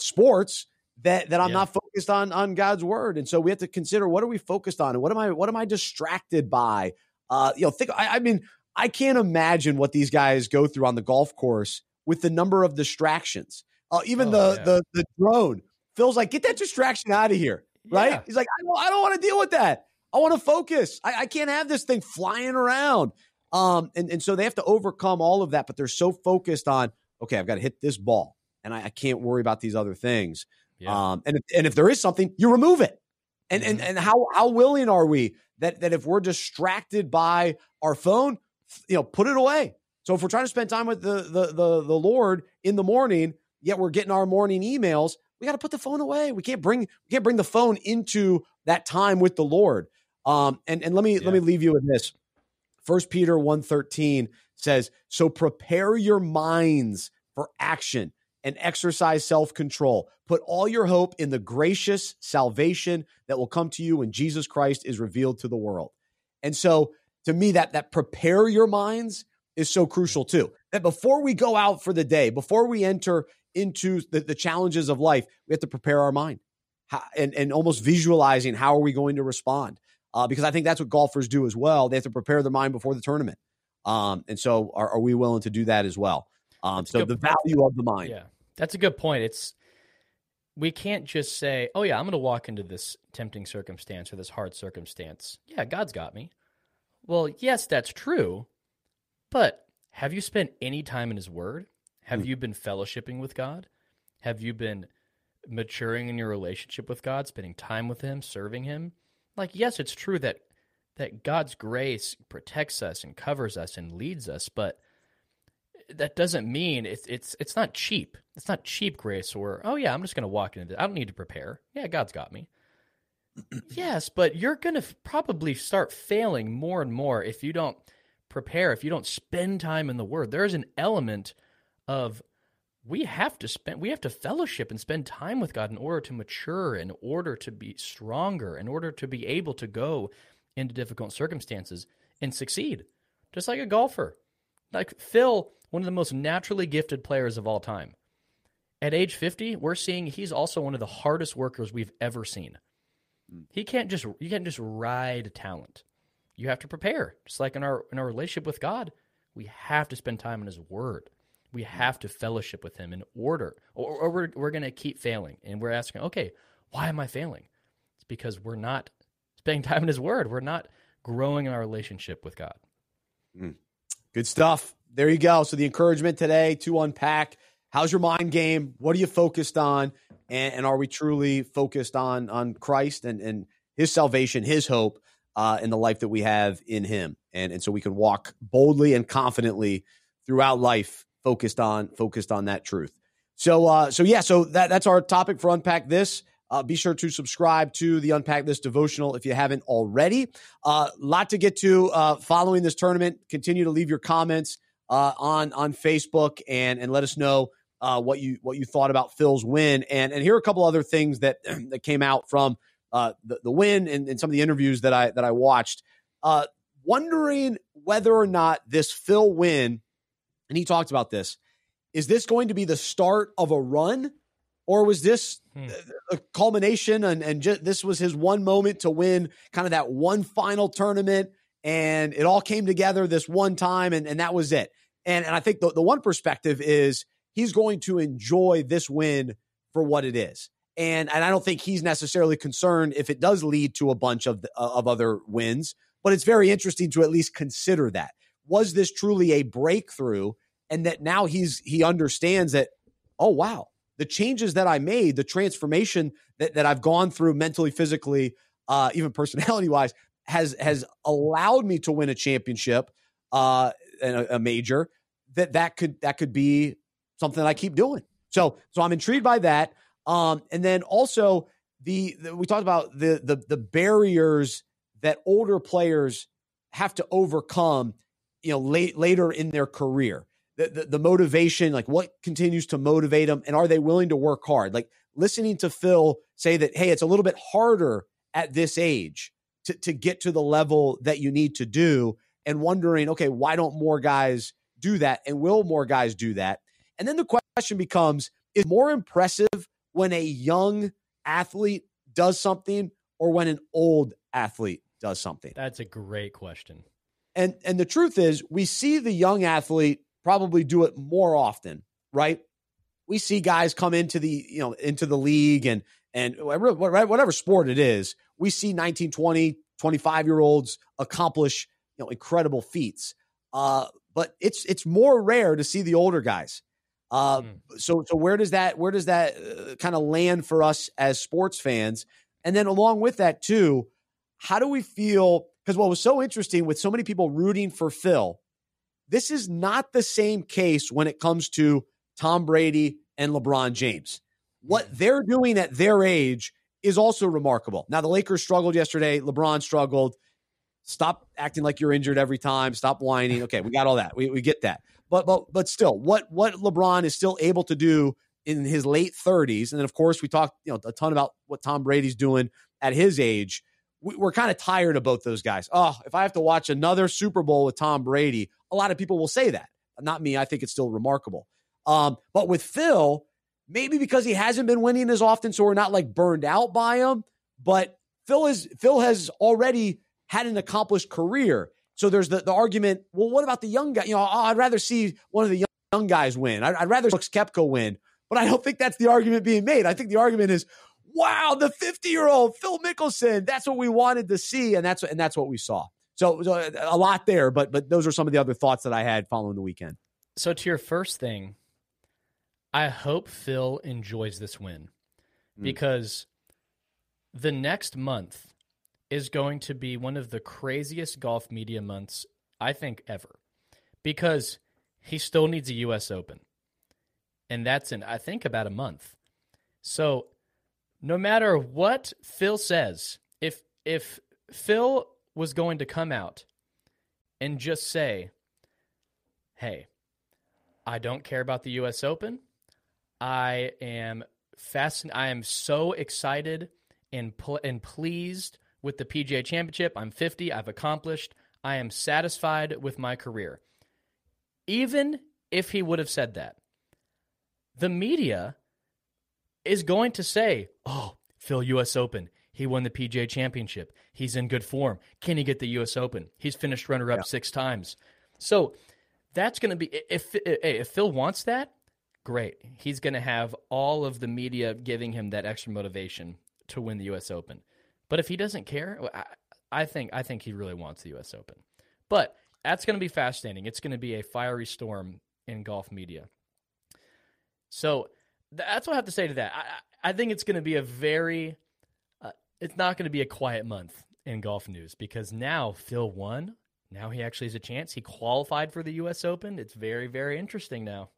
sports that that I'm yeah. not focused on on God's word? And so we have to consider what are we focused on and what am I what am I distracted by? Uh, you know, think I, I mean, I can't imagine what these guys go through on the golf course with the number of distractions. Uh, even oh, the, yeah. the the drone feels like get that distraction out of here right? Yeah. He's like, I don't, I don't want to deal with that. I want to focus. I, I can't have this thing flying around. Um, and, and so they have to overcome all of that, but they're so focused on, okay, I've got to hit this ball and I, I can't worry about these other things. Yeah. Um, and, if, and if there is something, you remove it. And, mm-hmm. and, and how, how willing are we that, that if we're distracted by our phone, you know, put it away. So if we're trying to spend time with the, the, the, the Lord in the morning, yet we're getting our morning emails, we got to put the phone away. We can't bring we can't bring the phone into that time with the Lord. Um, and and let me yeah. let me leave you with this. First Peter 113 says, So prepare your minds for action and exercise self control. Put all your hope in the gracious salvation that will come to you when Jesus Christ is revealed to the world. And so, to me, that, that prepare your minds is so crucial too. That before we go out for the day, before we enter into the, the challenges of life, we have to prepare our mind how, and, and almost visualizing how are we going to respond. Uh, because I think that's what golfers do as well. They have to prepare their mind before the tournament. Um, and so, are, are, we willing to do that as well? Um, so, the value of the mind. Yeah, that's a good point. It's we can't just say, "Oh yeah, I'm going to walk into this tempting circumstance or this hard circumstance." Yeah, God's got me. Well, yes, that's true. But have you spent any time in his word? Have mm. you been fellowshipping with God? Have you been maturing in your relationship with God, spending time with him, serving him? Like yes, it's true that that God's grace protects us and covers us and leads us, but that doesn't mean it's it's it's not cheap. It's not cheap grace or oh yeah, I'm just going to walk into this. I don't need to prepare. Yeah, God's got me. yes, but you're going to f- probably start failing more and more if you don't prepare, if you don't spend time in the word. There's an element of we have to spend we have to fellowship and spend time with God in order to mature, in order to be stronger, in order to be able to go into difficult circumstances and succeed. Just like a golfer. Like Phil, one of the most naturally gifted players of all time. At age 50, we're seeing he's also one of the hardest workers we've ever seen. Hmm. He can't just you can't just ride talent. You have to prepare. Just like in our in our relationship with God, we have to spend time in his word. We have to fellowship with him in order or, or we're we're going to keep failing and we're asking, "Okay, why am I failing?" It's because we're not spending time in His Word. We're not growing in our relationship with God. Mm. Good stuff. There you go. So the encouragement today to unpack: How's your mind game? What are you focused on? And, and are we truly focused on on Christ and and His salvation, His hope, uh, in the life that we have in Him? And and so we can walk boldly and confidently throughout life, focused on focused on that truth. So uh, so yeah, so that that's our topic for unpack this. Uh, be sure to subscribe to the Unpack This devotional if you haven't already. A uh, lot to get to uh, following this tournament. Continue to leave your comments uh, on on Facebook and and let us know uh, what you what you thought about Phil's win. And and here are a couple other things that that came out from uh, the the win and, and, some of the interviews that I that I watched. wondering whether or not this Phil win, and he talked about this, is this going to be the start of a run? or was this hmm. a culmination and, and just, this was his one moment to win kind of that one final tournament and it all came together this one time and, and that was it and, and i think the, the one perspective is he's going to enjoy this win for what it is and and i don't think he's necessarily concerned if it does lead to a bunch of of other wins but it's very interesting to at least consider that was this truly a breakthrough and that now he's he understands that oh wow the changes that I made, the transformation that, that I've gone through mentally, physically, uh, even personality wise, has has allowed me to win a championship, uh, and a, a major. That that could that could be something I keep doing. So so I'm intrigued by that. Um, and then also the, the we talked about the the the barriers that older players have to overcome, you know, late later in their career the, the, the motivation, like what continues to motivate them, and are they willing to work hard? Like listening to Phil say that, hey, it's a little bit harder at this age to, to get to the level that you need to do, and wondering, okay, why don't more guys do that? And will more guys do that? And then the question becomes is more impressive when a young athlete does something or when an old athlete does something? That's a great question. And and the truth is, we see the young athlete probably do it more often, right? We see guys come into the, you know, into the league and, and whatever sport it is, we see 19, 20, 25 year olds accomplish, you know, incredible feats. Uh, but it's, it's more rare to see the older guys. Uh, mm. so, so where does that, where does that uh, kind of land for us as sports fans? And then along with that too, how do we feel? Because what was so interesting with so many people rooting for Phil this is not the same case when it comes to Tom Brady and LeBron James. What they're doing at their age is also remarkable. Now, the Lakers struggled yesterday. LeBron struggled. Stop acting like you're injured every time. Stop whining. Okay, we got all that. We, we get that. But but but still, what what LeBron is still able to do in his late 30s, and then of course we talked you know a ton about what Tom Brady's doing at his age. We, we're kind of tired of both those guys. Oh, if I have to watch another Super Bowl with Tom Brady, a lot of people will say that. Not me. I think it's still remarkable. Um, but with Phil, maybe because he hasn't been winning as often, so we're not like burned out by him. But Phil is Phil has already had an accomplished career. So there's the, the argument, well, what about the young guy? You know, oh, I'd rather see one of the young, young guys win. I'd, I'd rather Brooks Koepka win. But I don't think that's the argument being made. I think the argument is, wow, the 50 year old Phil Mickelson. That's what we wanted to see, and that's and that's what we saw. So, so a lot there, but but those are some of the other thoughts that I had following the weekend. So to your first thing, I hope Phil enjoys this win mm. because the next month is going to be one of the craziest golf media months I think ever because he still needs a US Open. And that's in I think about a month. So no matter what Phil says, if if Phil was going to come out and just say, "Hey, I don't care about the US Open. I am fast I am so excited and pl- and pleased with the PGA Championship. I'm 50. I've accomplished. I am satisfied with my career. Even if he would have said that, the media is going to say, oh, Phil, U.S. Open. He won the PGA Championship. He's in good form. Can he get the U.S. Open? He's finished runner up yeah. six times. So that's going to be, if, if Phil wants that, great. He's going to have all of the media giving him that extra motivation to win the U.S. Open. But if he doesn't care, I, I think I think he really wants the U.S. Open. But that's going to be fascinating. It's going to be a fiery storm in golf media. So that's what I have to say to that. I, I think it's going to be a very, uh, it's not going to be a quiet month in golf news because now Phil won. Now he actually has a chance. He qualified for the U.S. Open. It's very, very interesting now.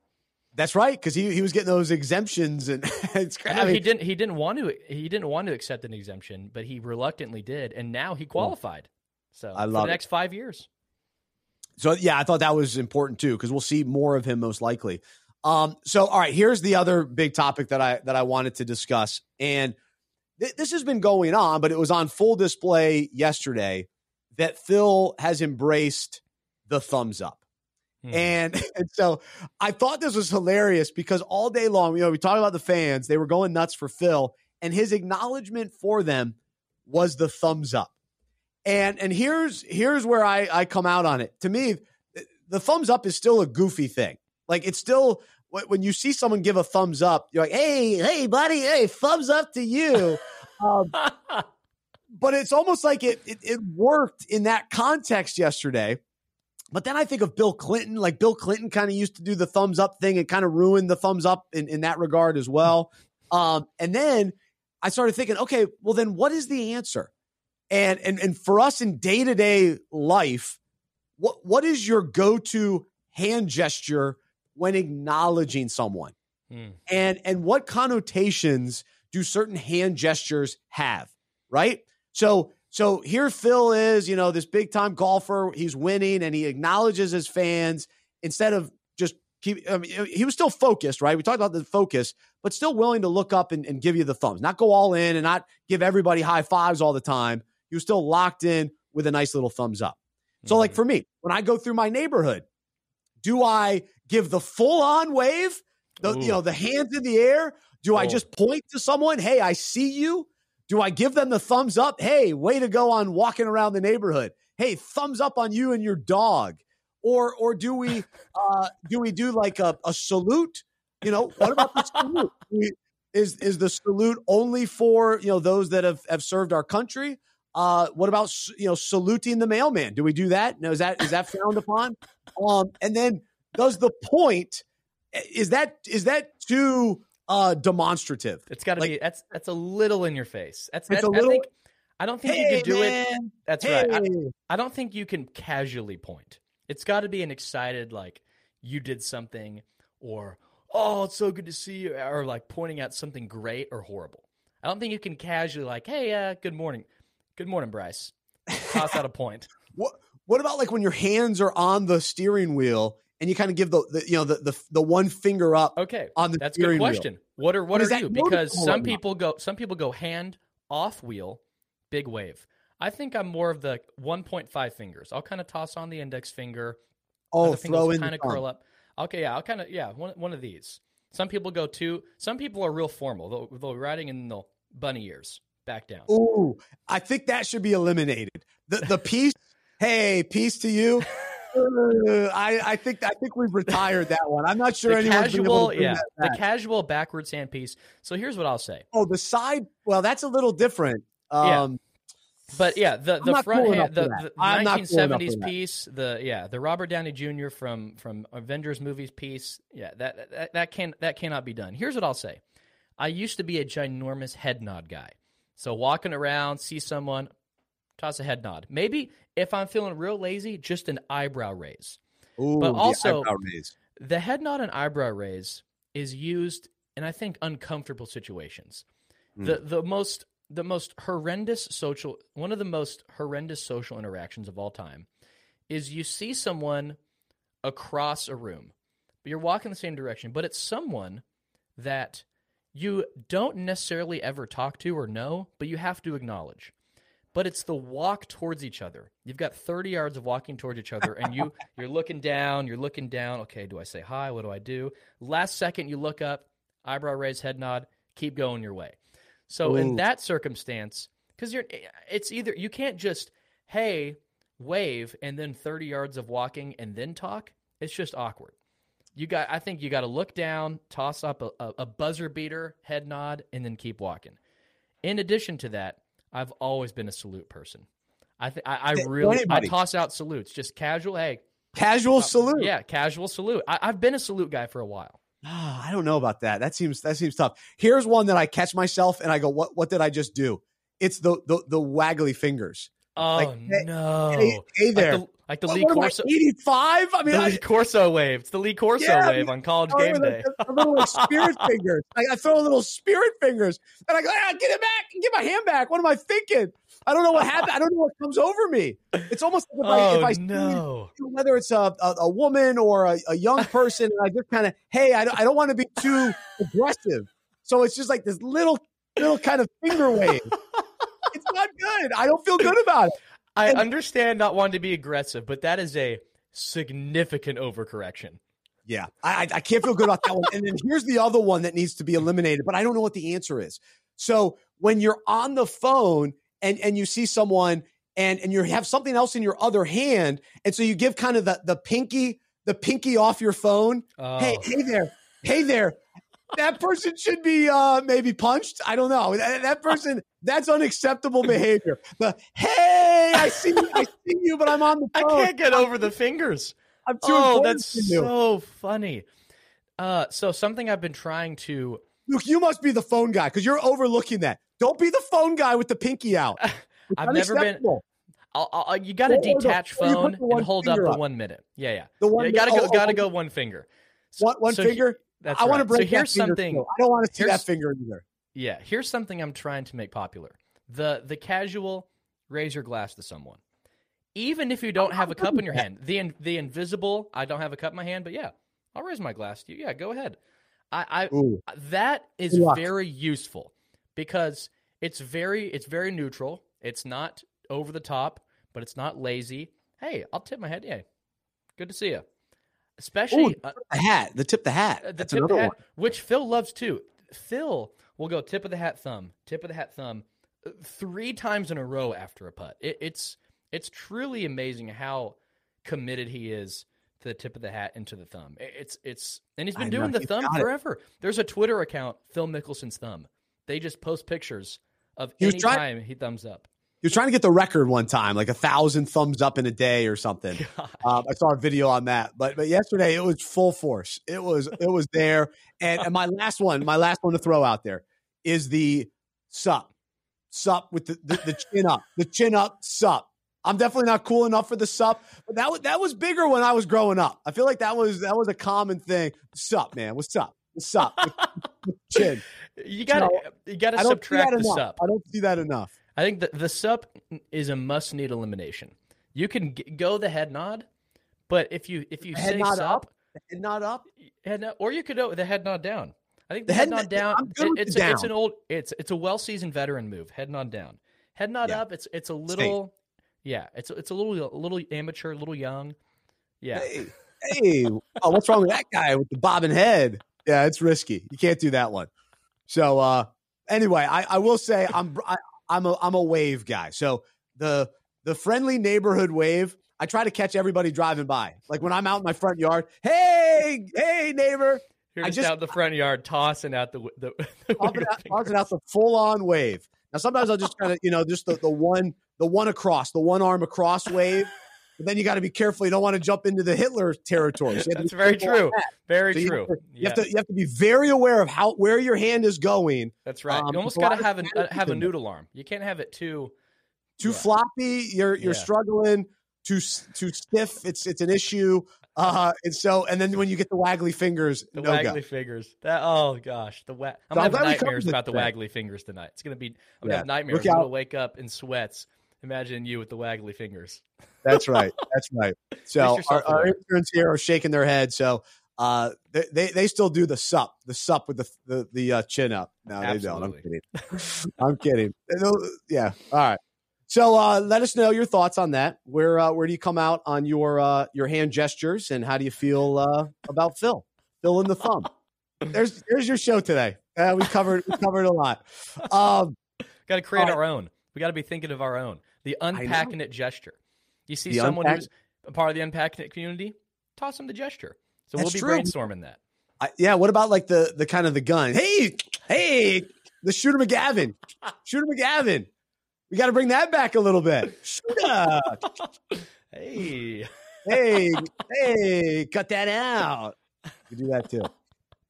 That's right, because he, he was getting those exemptions, and it's crazy. He didn't he didn't want to he didn't want to accept an exemption, but he reluctantly did, and now he qualified. So I love for the next five years. So yeah, I thought that was important too, because we'll see more of him most likely. Um, so all right, here's the other big topic that I that I wanted to discuss, and th- this has been going on, but it was on full display yesterday that Phil has embraced the thumbs up. Hmm. And, and so I thought this was hilarious because all day long, you know, we talked about the fans, they were going nuts for Phil, and his acknowledgement for them was the thumbs up. And and here's here's where I, I come out on it. To me, the thumbs up is still a goofy thing. Like it's still when you see someone give a thumbs up, you're like, hey, hey, buddy, hey, thumbs up to you. um, but it's almost like it, it, it worked in that context yesterday but then I think of Bill Clinton. Like Bill Clinton kind of used to do the thumbs up thing and kind of ruined the thumbs up in, in that regard as well. Um, and then I started thinking, okay, well then what is the answer? And and and for us in day to day life, what what is your go to hand gesture when acknowledging someone? Hmm. And and what connotations do certain hand gestures have? Right. So so here Phil is, you know, this big time golfer. He's winning and he acknowledges his fans instead of just keep. I mean, he was still focused, right? We talked about the focus, but still willing to look up and, and give you the thumbs, not go all in and not give everybody high fives all the time. He was still locked in with a nice little thumbs up. So, mm-hmm. like for me, when I go through my neighborhood, do I give the full on wave? The, you know, the hands in the air? Do I just point to someone? Hey, I see you. Do I give them the thumbs up? Hey, way to go on walking around the neighborhood. Hey, thumbs up on you and your dog. Or or do we uh, do we do like a, a salute? You know, what about the salute? is is the salute only for you know those that have, have served our country? Uh, what about you know saluting the mailman? Do we do that? No, is that is that frowned upon? Um, and then does the point is that is that too uh demonstrative. It's got to like, be that's that's a little in your face. That's, that's a little. I, think, I don't think hey, you can do man. it. That's hey. right. I, I don't think you can casually point. It's got to be an excited like you did something or "Oh, it's so good to see you," or like pointing out something great or horrible. I don't think you can casually like, "Hey, uh, good morning, good morning, Bryce." Toss out a point. What What about like when your hands are on the steering wheel and you kind of give the, the you know the, the the one finger up? Okay, on the that's a good question. Wheel. What are what Is are you? Because some not? people go some people go hand off wheel, big wave. I think I'm more of the 1.5 fingers. I'll kind of toss on the index finger. Oh, other throw in kind the of curl up. Okay, yeah, I'll kind of yeah one one of these. Some people go two. Some people are real formal. They'll, they'll be riding in the bunny ears back down. Ooh, I think that should be eliminated. The the piece. hey, peace to you. Uh, I I think I think we've retired that one. I'm not sure the anyone's casual, yeah, that the back. casual backwards hand piece. So here's what I'll say. oh, the side. Well, that's a little different. Yeah. Um, But yeah, the the front cool hand, the, the I'm cool enough 1970s that. piece, the yeah, the Robert Downey Jr. from from Avengers movies piece. Yeah, that that, that can that cannot be done. Here's what I'll say. I used to be a ginormous head nod guy. So walking around, see someone, toss a head nod. Maybe if I'm feeling real lazy, just an eyebrow raise. ooh, But the also- raise. The head nod and eyebrow raise is used in I think uncomfortable situations. The hmm. the most the most horrendous social one of the most horrendous social interactions of all time is you see someone across a room. But you're walking the same direction, but it's someone that you don't necessarily ever talk to or know, but you have to acknowledge. But it's the walk towards each other. You've got 30 yards of walking towards each other, and you you're looking down, you're looking down. Okay, do I say hi? What do I do? Last second, you look up, eyebrow raise, head nod, keep going your way. So in that circumstance, because you're, it's either you can't just hey wave and then 30 yards of walking and then talk. It's just awkward. You got, I think you got to look down, toss up a, a buzzer beater, head nod, and then keep walking. In addition to that, I've always been a salute person. I think I, I really I toss out salutes, just casual. Hey, Casual salute. yeah, casual salute. I, I've been a salute guy for a while. Ah, I don't know about that. That seems that seems tough. Here's one that I catch myself and I go, "What? What did I just do?" It's the the, the waggly fingers. Oh Like, hey- no! Hey, hey there. Like the, like the What- Lee what Corso, 85? I mean, the I, Lee Corso wave. It's the Lee Corso Yeah, wave on College I Game Day. the- the little spirit fingers. I, I throw a little spirit fingers, and I go, ah, "Get it back! Get my hand back!" What am I thinking? I don't know what happened. I don't know what comes over me. It's almost like if I, Oh if I see no! whether it's a, a, a woman or a, a young person, and I just kind of, hey, I don't, I don't want to be too aggressive. So it's just like this little, little kind of finger wave. it's not good. I don't feel good about it. I And- understand not wanting to be aggressive, but that is a significant overcorrection. Yeah, I, I- I can't feel good about that one. And then here's the other one that needs to be eliminated, but I don't know what the answer is. So when you're on the phone and and you see someone and and you have something else in your other hand, and so you give kind of the the pinky the pinky off your phone. Oh. Hey, hey there, hey there. That person should be uh, maybe punched. I don't know. That, that person, that's unacceptable behavior. The hey, I see, I see you, but I'm on the I can't get over the fingers. I'm too Oh, that's to so funny. Uh, so something I've been trying to. Luke, you must be the phone guy because you're overlooking that. Don't be the phone guy with the pinky out. It's I've never been. I'll, I'll, you got to the- detach you put phone one and hold up finger the one minute. Yeah, yeah. The one you got to go. oh, got to oh, go one finger. So- One, one so finger. That's I want to right. break So here's that something. too. I don't want to see that finger either. Yeah, here's something I'm trying to make popular. The the casual raise your glass to someone. Even if you don't have a cup in your hand. The in, the invisible, I don't have a cup in my hand, but yeah, I'll raise my glass to you. Yeah, go ahead. I, I Ooh. that is very useful because it's very it's very neutral. It's not over the top, but it's not lazy. Hey, I'll tip my head. Yeah. Good to see you. Especially Ooh, uh, The hat. The tip the hat. uh, the That's tip of another the hat, one. which Phil loves too. Phil will go tip of the hat, thumb, tip of the hat, thumb, uh, three times in a row after a putt. It, it's it's truly amazing how committed he is to the tip of the hat and to the thumb. It- It's it's and he's been I doing know, the thumb got it. forever. There's a Twitter account, Phil Mickelson's thumb. They just post pictures of He any trying- time he thumbs up. He was trying to get the record one time, like a thousand thumbs up in a day or something. Um, I saw a video on that, but but yesterday it was full force. It was it was there. And, and my last one, my last one to throw out there is the sup, sup with the, the, the chin up, the chin up sup. I'm definitely not cool enough for the sup, but that was that was bigger when I was growing up. I feel like that was that was a common thing. Sup, man, what's up? The sup. chin. You got to you got to subtract the enough. sup. I don't see that enough. I think the the sup is a must need elimination. You can g- go the head nod, but if you if you The head say nod sup, up? Head nod up. head nod, or you could go the head nod down. I think the, The head, head nod down. It- it's a, it's an old it's it's a well seasoned veteran move. Head nod down. Head nod Yeah. up. It's it's a little yeah. It's it's a little a little amateur, a little young. Yeah. Hey, hey, oh, what's wrong with that guy with the bobbing head? Yeah, it's risky. You can't do that one. So, uh, anyway, I, I will say I'm I, I'm a I'm a wave guy. So the the friendly neighborhood wave. I try to catch everybody driving by. Like when I'm out in my front yard, hey, hey, neighbor, You're I just, just- out the front yard tossing out the the, the tossing out, tossing out the full on wave. Now sometimes I'll just kind of you know just the, the one the one across the one arm across wave. But then you got to be careful. You don't want to jump into the Hitler territory. So you That's very true. that. Very So you true. have to- You yeah, have to you have to be very aware of how where your hand is going. that's right. um, you almost got to have a strategy have a there. noodle arm. You can't have it too. Too Yeah. floppy, you're you're Yeah. struggling. Too too stiff, it's it's an issue. Uh, and so and then when you get the waggly fingers, The no waggly go. fingers. That oh gosh, the wa- I'm So I'm gonna have nightmares about the waggly fingers tonight. It's gonna be I'm gonna have nightmares. I'm gonna wake up in sweats. Imagine you with the waggly fingers. That's right. That's right. So our, our interns here are shaking their heads. So uh, they, they they still do the sup, the sup with the the, the uh, chin up. No, they don't. I'm kidding. I'm kidding. Yeah. All right. So uh, let us know your thoughts on that. Where uh, where do you come out on your uh, your hand gestures, and how do you feel uh, about Phil? Phil in the thumb. There's there's your show today. Uh, we covered we covered a lot. Um, Got to create right. our own. We got to be thinking of our own. The unpacking it gesture. You see The someone unpack- who's a part of the unpacking it community, toss them the gesture. So That's we'll be true. brainstorming that. I, yeah. What about like the the kind of the gun? Hey, hey, the shooter McGavin, shooter McGavin. We got to bring that back a little bit. Shooter. Hey, hey, hey, cut that out. We do that too.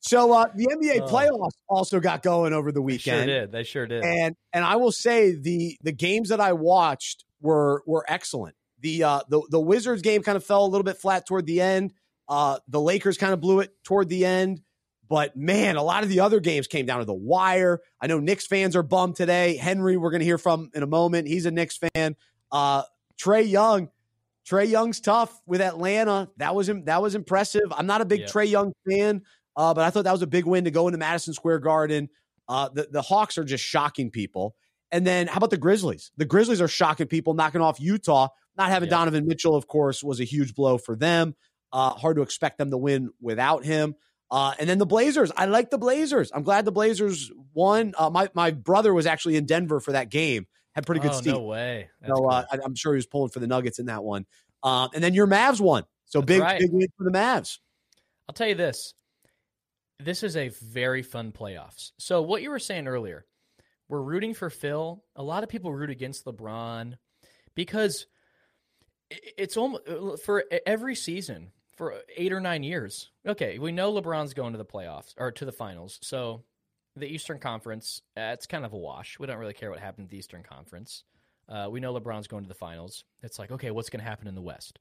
So uh, the NBA Oh. playoffs also got going over the they sure weekend, did. They sure did. and and I will say the the games that I watched were were excellent. The uh, the the Wizards game kind of fell a little bit flat toward the end. Uh, the Lakers kind of blew it toward the end. But man, a lot of the other games came down to the wire. I know Knicks fans are bummed today. Henry, we're going to hear from in a moment. He's a Knicks fan. Uh, Trae Young, Trae Young's tough with Atlanta. That was that was impressive. I'm not a big Yeah. Trae Young fan, uh, but I thought that was a big win to go into Madison Square Garden. Uh, the the Hawks are just shocking people. And then how about the Grizzlies? The Grizzlies are shocking people, knocking off Utah. Not having Yeah. Donovan Mitchell, of course, was a huge blow for them. Uh, hard to expect them to win without him. Uh, and then the Blazers. I like the Blazers. I'm glad the Blazers won. Uh, my my brother was actually in Denver for that game. Had pretty good oh, seat. no way. That's So cool. uh, I, I'm sure he was pulling for the Nuggets in that one. Um, and then your Mavs won. So That's big right. big win for the Mavs. I'll tell you this. This is a very fun playoffs. So what you were saying earlier, we're rooting for Phil. A lot of people root against LeBron because it's almost for every season for eight or nine years. Okay, we know LeBron's going to the playoffs or to the finals. So the Eastern Conference, uh, it's kind of a wash. We don't really care what happened in the Eastern Conference. Uh, we know LeBron's going to the finals. It's like, okay, what's going to happen in the West?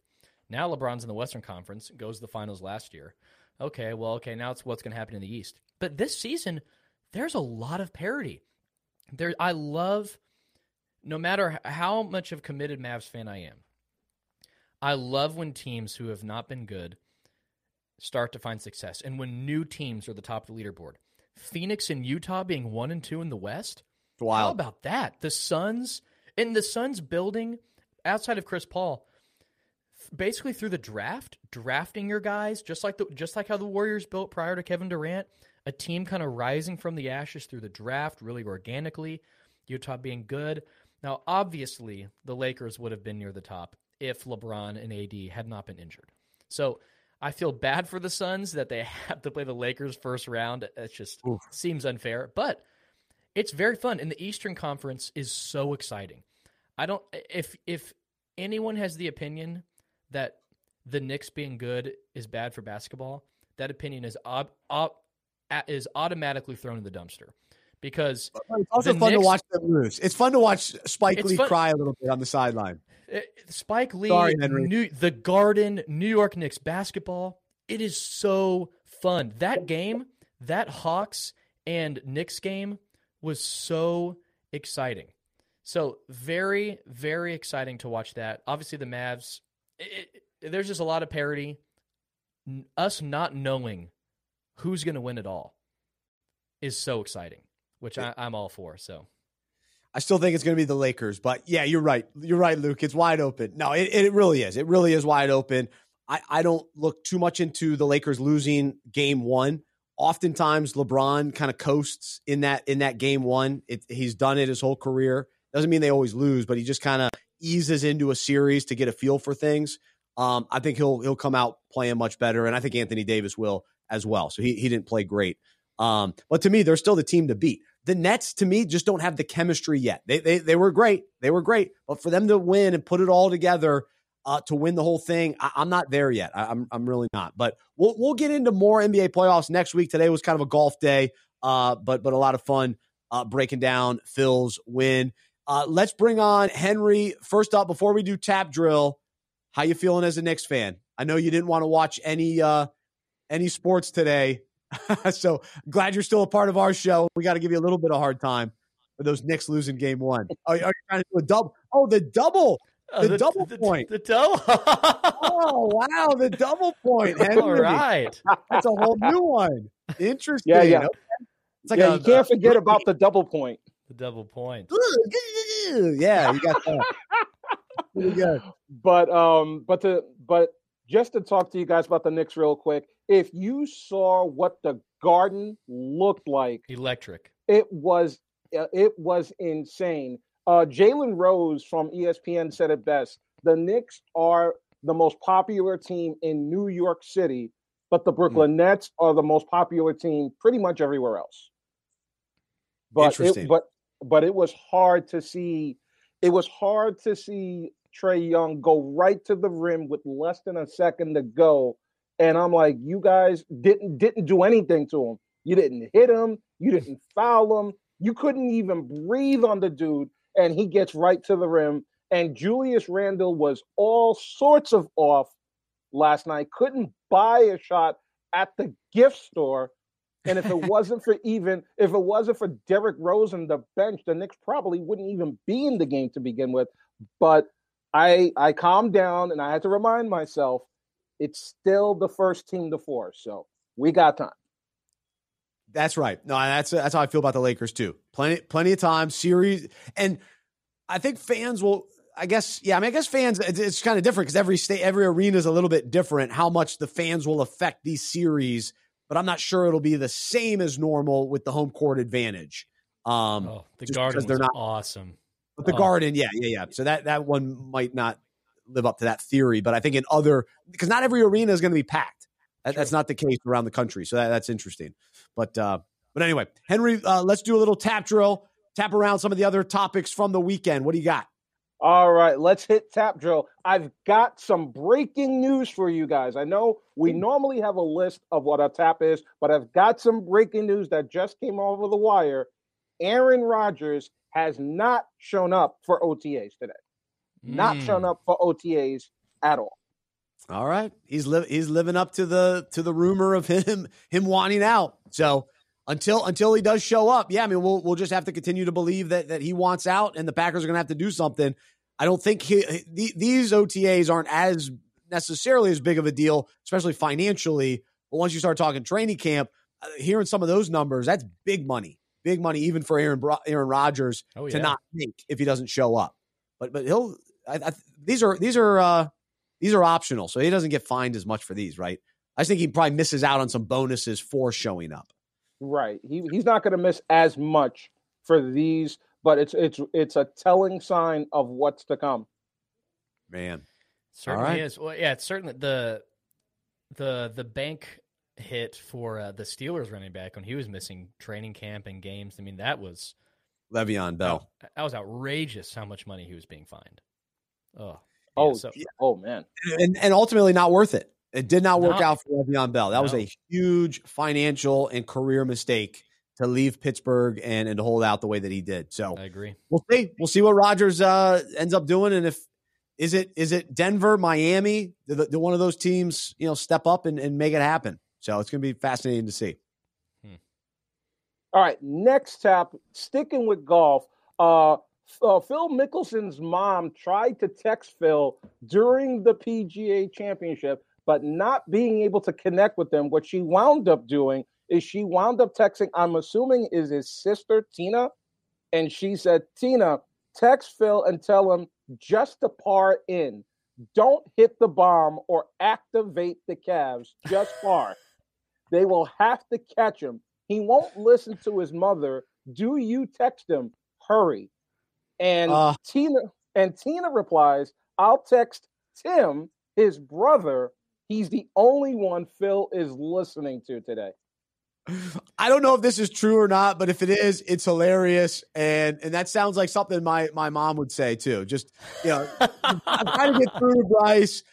Now LeBron's in the Western Conference, goes to the finals last year. Okay, well, okay, now it's what's going to happen in the East. But this season, there's a lot of parity. There, I love, no matter how much of a committed Mavs fan I am, I love when teams who have not been good start to find success, and when new teams are the top of the leaderboard. Phoenix and Utah being one and two in the West. Wow, how about that? The Suns in the Suns building outside of Chris Paul, basically through the draft, drafting your guys just like the just like how the Warriors built prior to Kevin Durant, a team kind of rising from the ashes through the draft really organically. Utah being good. Now, obviously, the Lakers would have been near the top if LeBron and AD had not been injured. So I feel bad for the Suns that they have to play the Lakers first round. It just Oof. seems unfair, but it's very fun. And the Eastern Conference is so exciting. I don't if if anyone has the opinion that the Knicks being good is bad for basketball, that opinion is ob, ob, is automatically thrown in the dumpster because It's also fun to watch them lose. It's fun to watch Spike Lee fun- cry a little bit on the sideline. Uh, Spike Lee, Sorry, Henry. New, the Garden, New York Knicks basketball. It is so fun. That game, that Hawks and Knicks game was so exciting. So very, very exciting to watch that. Obviously, the Mavs. It, it, there's just a lot of parity. Us not knowing who's going to win it all is so exciting, which I, I'm all for. So I still think it's going to be the Lakers, but yeah, you're right. You're right, Luke. It's wide open. No, it, it really is. It really is wide open. I, I don't look too much into the Lakers losing game one. Oftentimes, LeBron kind of coasts in that in that game one. It, he's done it his whole career. Doesn't mean they always lose, but he just kind of eases into a series to get a feel for things. Um, I think he'll he'll come out playing much better, and I think Anthony Davis will as well. So he he didn't play great, um, but to me, they're still the team to beat. The Nets, to me, just don't have the chemistry yet. They they they were great, they were great, but for them to win and put it all together uh, to win the whole thing, I, am not there yet. I, I'm I'm really not. But we'll we'll get into more NBA playoffs next week. Today was kind of a golf day, uh, but but a lot of fun uh, breaking down Phil's win. Uh, let's bring on Henry. First up, before we do tap drill, how you feeling as a Knicks fan? I know you didn't want to watch any uh, any sports today, so glad you're still a part of our show. We got to give you a little bit of hard time for those Knicks losing game one. Are, are you trying to do a double? Oh, the double. The, oh, the, double the, point. The, the double. oh wow, the double point. Henry. All right, that's a whole new one. Interesting. Yeah, yeah. Okay. It's like yeah, a, you can't forget about the double point. The double point. yeah, you got that. Pretty good. But um, but to but just to talk to you guys about the Knicks real quick. If you saw what the Garden looked like, electric. It was uh, it was insane. Uh, Jalen Rose from ESPN said it best. The Knicks are the most popular team in New York City, but the Brooklyn mm. Nets are the most popular team pretty much everywhere else. But it, but but it was hard to see. It was hard to see Trae Young go right to the rim with less than a second to go, and I'm like, you guys didn't didn't do anything to him. You didn't hit him. You didn't foul him. You couldn't even breathe on the dude, and he gets right to the rim. And Julius Randle was all sorts of off last night. Couldn't buy a shot at the gift store and if it wasn't for even if it wasn't for Derrick Rose and the bench, the Knicks probably wouldn't even be in the game to begin with. But I I calmed down and I had to remind myself it's still the first team to four. So we got time. That's right. No, that's that's how I feel about the Lakers too. Plenty plenty of time, series, and I think fans will. I guess yeah. I mean, I guess fans. It's, it's kind of different because every state, every arena is a little bit different. How much the fans will affect these series but I'm not sure it'll be the same as normal with the home court advantage. Um, oh, the Garden they're not awesome. But the oh. Garden, yeah, yeah, yeah. So that that one might not live up to that theory, but I think in other because not every arena is going to be packed. That, that's not the case around the country, so that, that's interesting. But uh, but anyway, Henry, uh, let's do a little tap drill, tap around some of the other topics from the weekend. What do you got? All right, let's hit tap drill. I've got some breaking news for you guys. I know we normally have a list of what a tap is, but I've got some breaking news that just came over the wire. Aaron Rodgers has not shown up for OTAs today. Mm. Not shown hmm. up for OTAs at all. All right, he's li- he's living up to the to the rumor of him him wanting out. So until until he does show up, yeah, I mean we'll we'll just have to continue to believe that that he wants out, and the Packers are going to have to do something. I don't think he, he, these OTAs aren't as necessarily as big of a deal, especially financially. But once you start talking training camp, uh, hearing some of those numbers, that's big money, big money, even for Aaron Aaron Rodgers oh, yeah. to not make if he doesn't show up. But but he'll. I, I, these are these are uh, these are optional, so he doesn't get fined as much for these, right? I think he probably misses out on some bonuses for showing up. Right. He he's not going to miss as much for these but it's it's it's a telling sign of what's to come. Man, certainly right. is. Well, yeah, it's certainly the the the bank hit for uh, the Steelers running back when he was missing training camp and games. I mean, that was Le'Veon Bell. That, that was outrageous how much money he was being fined. Oh, yeah, oh, so, yeah. oh man, and and ultimately not worth it. It did not work out for Le'Veon Bell. That no. was a huge financial and career mistake to leave Pittsburgh and, and to hold out the way that he did. So I agree. We'll see. We'll see what Rodgers uh, ends up doing, and if is it is it Denver, Miami, do, one of those teams you know step up and, and make it happen. So it's going to be fascinating to see. Hmm. All right, next tap, sticking with golf. Uh, uh, Phil Mickelson's mom tried to text Phil during the PGA championship, but not being able to connect with them. What she wound up doing is she wound up texting, I'm assuming is his sister, Tina. And she said, Tina, text Phil and tell him just to par in. Don't hit the bomb or activate the calves, just par. they will have to catch him. He won't listen to his mother. Do you text him? Hurry. And uh, Tina and Tina replies, I'll text Tim, his brother. He's the only one Phil is listening to today. I don't know if this is true or not, but if it is, it's hilarious, and and that sounds like something my my mom would say too. Just you know, I'm trying to get through to Bryce.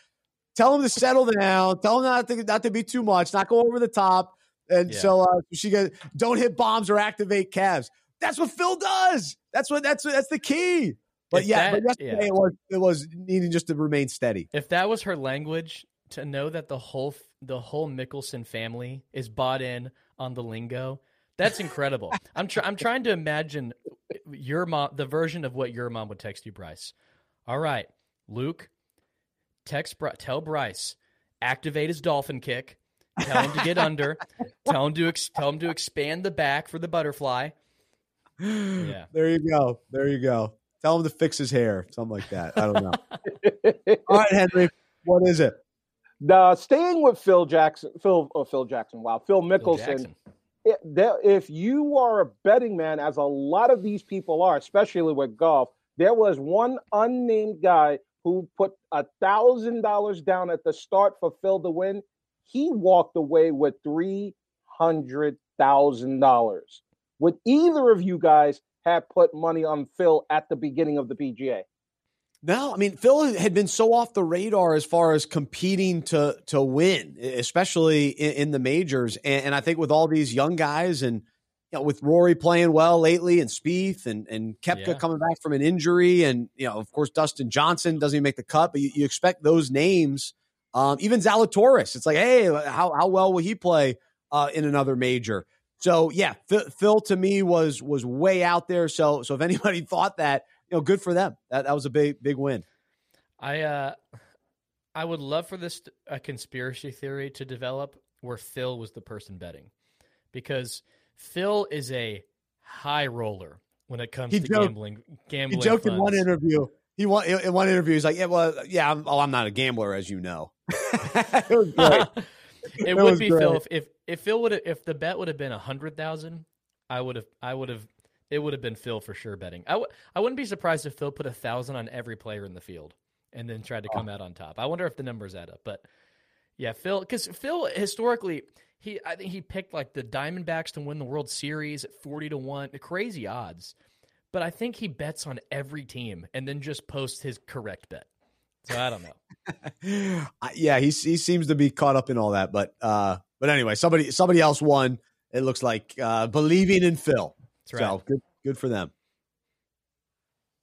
Tell him to settle down. Tell him not to not to be too much, not go over the top. And yeah. so uh, she goes, "Don't hit bombs or activate calves." That's what Phil does. That's what that's that's the key. But if yeah, that, but yesterday yeah. it was it was needing just to remain steady. If that was her language, to know that the whole the whole Mickelson family is bought in on the lingo. That's incredible. I'm try- I'm trying to imagine your mom the version of what your mom would text you, Bryce. All right, Luke, text tell Bryce activate his dolphin kick. Tell him to get under. Tell him to ex- tell him to expand the back for the butterfly. Yeah. There you go. There you go. Tell him to fix his hair, something like that. I don't know. All right, Henry, what is it? The staying with Phil Jackson, Phil, oh, Phil Jackson, wow, Phil Mickelson. It, if you are a betting man, as a lot of these people are, especially with golf, there was one unnamed guy who put a thousand dollars down at the start for Phil to win. He walked away with three hundred thousand dollars. Would either of you guys have put money on Phil at the beginning of the PGA? No, I mean Phil had been so off the radar as far as competing to to win, especially in, in the majors. And, and, I think with all these young guys and you know, with Rory playing well lately and Spieth and and Koepka yeah. coming back from an injury, and you know, of course, Dustin Johnson doesn't even make the cut, but you, you expect those names. Um, even Zalatoris, it's like, hey, how how well will he play uh, in another major? So yeah, Phil, Phil to me was was way out there. So so if anybody thought that you know, good for them. That that was a big big win. I uh, I would love for this a conspiracy theory to develop where Phil was the person betting, because Phil is a high roller when it comes he to joked, gambling. Gambling. He joked funds. in one interview. He won in one interview. He's like, "Yeah, well, yeah, I'm, oh, I'm not a gambler, as you know." it was great. it, it would be great. Phil if, if if Phil would if the bet would have been a hundred thousand, I would have I would have it would have been Phil for sure betting. I w- I wouldn't be surprised if Phil put a thousand on every player in the field and then tried to come out on top. I wonder if the numbers add up. But yeah, Phil, because Phil historically he I think he picked like the Diamondbacks to win the World Series at forty to one, crazy odds. But I think he bets on every team and then just posts his correct bet. So I don't know. yeah, he he seems to be caught up in all that, but uh, but anyway, somebody somebody else won. It looks like uh, believing in Phil. That's right. So good, good for them.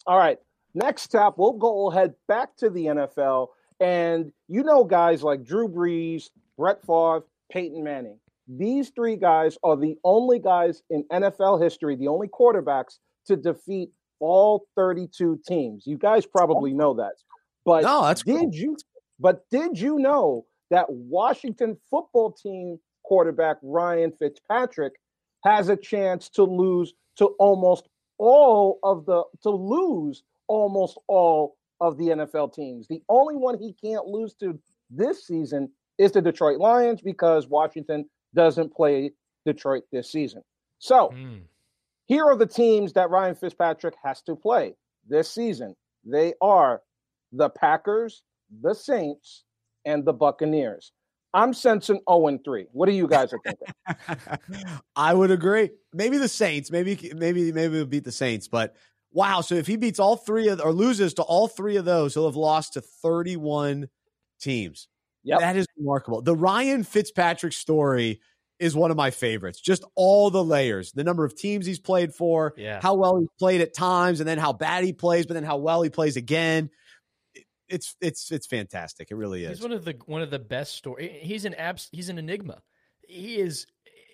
All right. Next up, we'll go head back to the NFL. And you know, guys like Drew Brees, Brett Favre, Peyton Manning. These three guys are the only guys in NFL history, the only quarterbacks to defeat all 32 teams. You guys probably know that. But no, that's did cool. you but did you know that Washington football team quarterback Ryan Fitzpatrick has a chance to lose to almost all of the to lose almost all of the NFL teams. The only one he can't lose to this season is the Detroit Lions because Washington doesn't play Detroit this season. So, mm. here are the teams that Ryan Fitzpatrick has to play this season. They are the Packers, the Saints, and the Buccaneers. I'm sensing 0 and 3. What do you guys are thinking? I would agree. Maybe the Saints. Maybe maybe maybe we'll beat the Saints. But wow, so if he beats all three of or loses to all three of those, he'll have lost to 31 teams. Yeah, that is remarkable. The Ryan Fitzpatrick story is one of my favorites. Just all the layers, the number of teams he's played for, yeah. how well he played at times, and then how bad he plays, but then how well he plays again it's it's it's fantastic. It really is. He's one of the one of the best story. He's an abs. He's an enigma. He is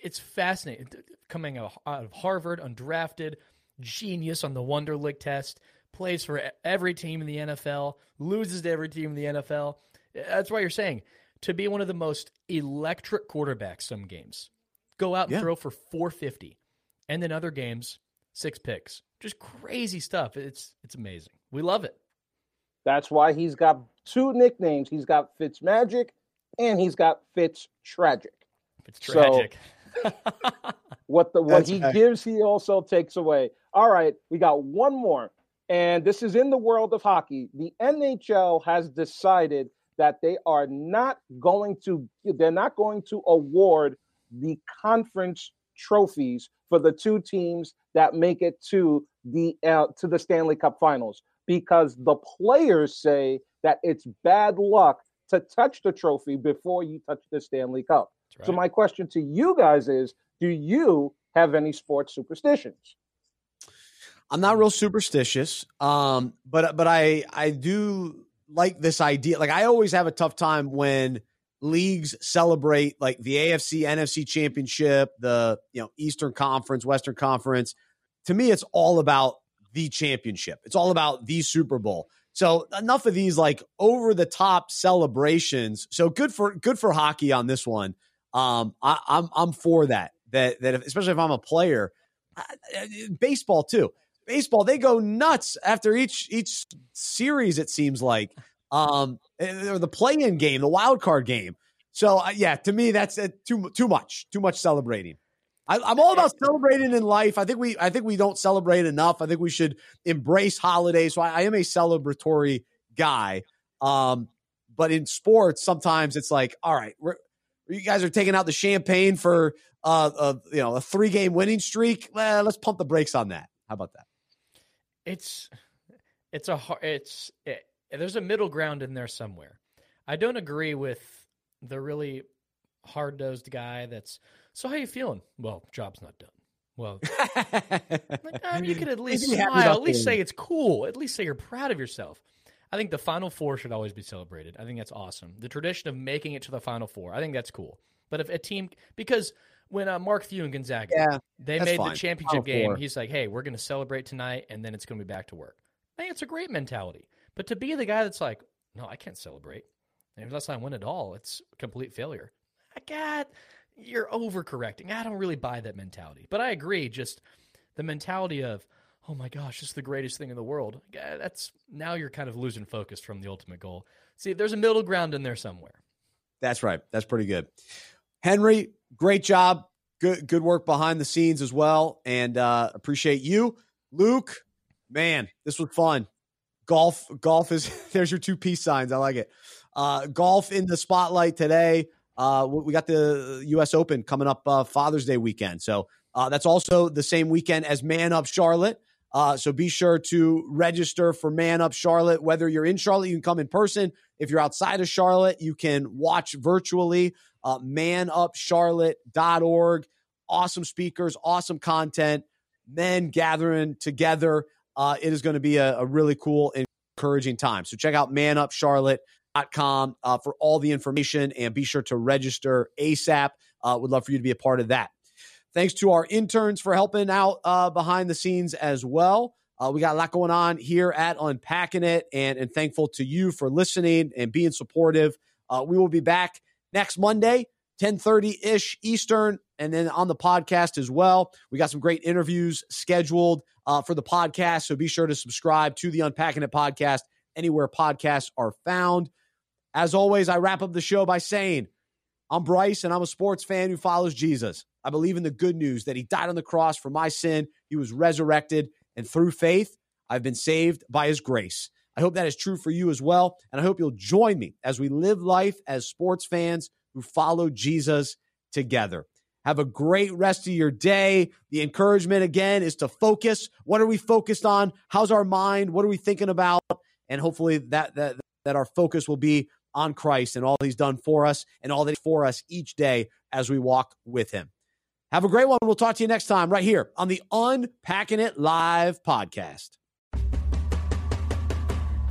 it's fascinating. Coming out of Harvard, undrafted, genius on the Wonderlic test, plays for every team in the NFL, loses to every team in the NFL. That's why you're saying to be one of the most electric quarterbacks some games. Go out and yeah. throw for 450. And then other games, six picks. Just crazy stuff. It's it's amazing. We love it. That's why he's got two nicknames. He's got Fitz Magic and he's got Fitz Tragic. It's tragic. So, what the what That's he gives, he also takes away. All right, we got one more, and this is in the world of hockey. The NHL has decided that they are not going to they're not going to award the conference trophies for the two teams that make it to the uh, to the Stanley Cup Finals because the players say that it's bad luck to touch the trophy before you touch the Stanley Cup. Right. So my question to you guys is, do you have any sports superstitions? I'm not real superstitious, um, but but I I do like this idea. Like I always have a tough time when leagues celebrate like the AFC, NFC championship, the you know Eastern Conference, Western Conference. To me, it's all about the championship. It's all about the Super Bowl. So enough of these like over the top celebrations. So good for good for hockey on this one. Um, I, am I'm, I'm for that. That that if, especially if I'm a player, baseball too. Baseball they go nuts after each each series. It seems like um or the play-in game, the wild card game. So uh, yeah, to me that's uh, too too much, too much celebrating. I, am all about celebrating in life. I think we I think we don't celebrate enough. I think we should embrace holidays. So I, I am a celebratory guy. Um, but in sports, sometimes it's like, all right, you guys are taking out the champagne for uh, a you know a three game winning streak. Let's pump the brakes on that. How about that? It's it's a it's it, there's a middle ground in there somewhere. I don't agree with the really hard nosed guy that's so how are you feeling? Well, job's not done. Well, like, I mean, you could at least smile, at least say it's cool, at least say you're proud of yourself. I think the Final Four should always be celebrated. I think that's awesome. The tradition of making it to the Final Four, I think that's cool. But if a team, because when uh, Mark Few and Gonzaga, yeah, they made fine. the championship Final game, Four. he's like, "Hey, we're going to celebrate tonight, and then it's going to be back to work." I think it's a great mentality. But to be the guy that's like, "No, I can't celebrate," and unless I win it all, it's complete failure. I got you're overcorrecting. I don't really buy that mentality. But I agree, just the mentality of, oh my gosh, this is the greatest thing in the world. That's now you're kind of losing focus from the ultimate goal. See, there's a middle ground in there somewhere. That's right. That's pretty good. Henry, great job. Good good work behind the scenes as well. And uh appreciate you. Luke, man, this was fun. Golf, golf is there's your two peace signs. I like it. Uh golf in the spotlight today. Uh, we got the U.S. Open coming up uh, Father's Day weekend. So uh, that's also the same weekend as Man Up Charlotte. Uh, so be sure to register for Man Up Charlotte. Whether you're in Charlotte, you can come in person. If you're outside of Charlotte, you can watch virtually. Uh, manupcharlotte.org. Awesome speakers, awesome content, men gathering together. Uh, it is going to be a, a really cool encouraging time. So check out Man Up Charlotte com uh, for all the information and be sure to register ASAP. Uh, would love for you to be a part of that. Thanks to our interns for helping out uh, behind the scenes as well. Uh, we got a lot going on here at Unpacking It, and, and thankful to you for listening and being supportive. Uh, we will be back next Monday, 1030 ish Eastern, and then on the podcast as well. We got some great interviews scheduled uh, for the podcast, so be sure to subscribe to the Unpacking It podcast anywhere podcasts are found. As always, I wrap up the show by saying, I'm Bryce and I'm a sports fan who follows Jesus. I believe in the good news that he died on the cross for my sin, he was resurrected, and through faith, I've been saved by his grace. I hope that is true for you as well. And I hope you'll join me as we live life as sports fans who follow Jesus together. Have a great rest of your day. The encouragement again is to focus. What are we focused on? How's our mind? What are we thinking about? And hopefully that that that our focus will be on Christ and all he's done for us and all that he's for us each day as we walk with him. Have a great one. We'll talk to you next time right here on the Unpacking It Live podcast.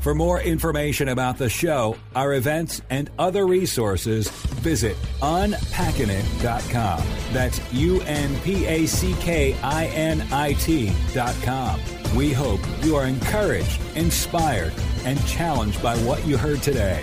For more information about the show, our events, and other resources, visit unpackinit.com. That's U N P A C K I N I T.com. We hope you are encouraged, inspired, and challenged by what you heard today.